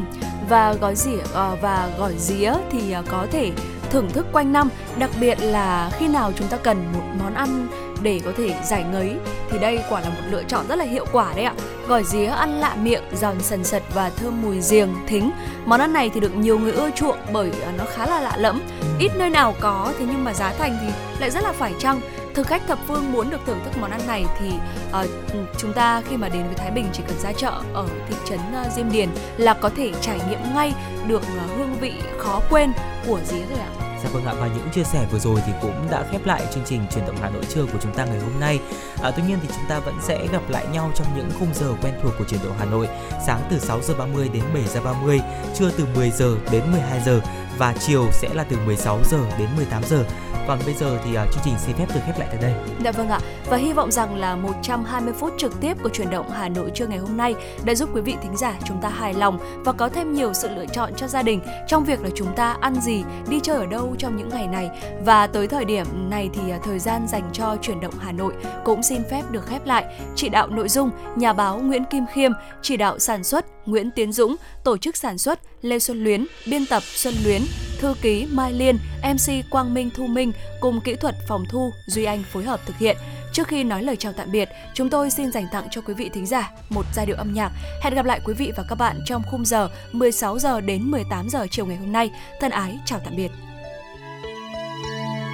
Và gói dĩa ờ, và gỏi dĩa thì ờ, có thể thưởng thức quanh năm, đặc biệt là khi nào chúng ta cần một món ăn để có thể giải ngấy thì đây quả là một lựa chọn rất là hiệu quả đấy ạ. Gỏi día ăn lạ miệng, giòn sần sật và thơm mùi giềng, thính. Món ăn này thì được nhiều người ưa chuộng bởi ờ, nó khá là lạ lẫm. Ít nơi nào có thế nhưng mà giá thành thì lại rất là phải chăng thực khách thập phương muốn được thưởng thức món ăn này thì uh, chúng ta khi mà đến với Thái Bình chỉ cần ra chợ ở thị trấn uh, Diêm Điền là có thể trải nghiệm ngay được uh, hương vị khó quên của dí rồi ạ. Dạ vâng ạ và những chia sẻ vừa rồi thì cũng đã khép lại chương trình truyền động Hà Nội trưa của chúng ta ngày hôm nay. À, tuy nhiên thì chúng ta vẫn sẽ gặp lại nhau trong những khung giờ quen thuộc của truyền động Hà Nội. Sáng từ 6 giờ 30 đến 7 giờ 30, trưa từ 10 giờ đến 12 giờ và chiều sẽ là từ 16 giờ đến 18 giờ. Còn bây giờ thì uh, chương trình xin phép được khép lại tại đây. Dạ vâng ạ. Và hy vọng rằng là 120 phút trực tiếp của chuyển động Hà Nội trưa ngày hôm nay đã giúp quý vị thính giả chúng ta hài lòng và có thêm nhiều sự lựa chọn cho gia đình trong việc là chúng ta ăn gì, đi chơi ở đâu trong những ngày này. Và tới thời điểm này thì uh, thời gian dành cho chuyển động Hà Nội cũng xin phép được khép lại. Chỉ đạo nội dung nhà báo Nguyễn Kim Khiêm, chỉ đạo sản xuất Nguyễn Tiến Dũng, tổ chức sản xuất Lê Xuân Luyến, biên tập Xuân Luyến, thư ký Mai Liên, MC Quang Minh Thu Minh cùng kỹ thuật phòng thu Duy Anh phối hợp thực hiện. Trước khi nói lời chào tạm biệt, chúng tôi xin dành tặng cho quý vị thính giả một giai điệu âm nhạc. Hẹn gặp lại quý vị và các bạn trong khung giờ 16 giờ đến 18 giờ chiều ngày hôm nay. Thân ái chào tạm biệt.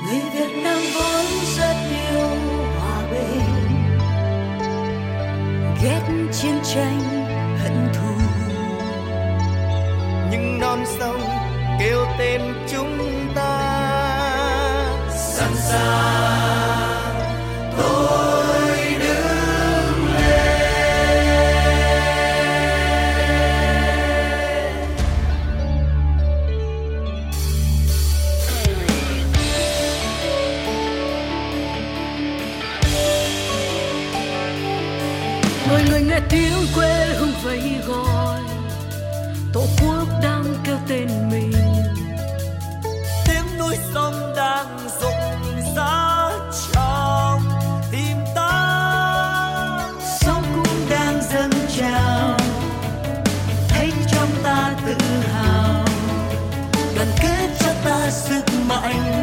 Người Việt Nam vốn rất yêu hòa bình, ghét chiến tranh nhưng non sông kêu tên chúng ta. Sẵn sàng tôi đứng lên. Mọi người nghe tiếng quê mà anh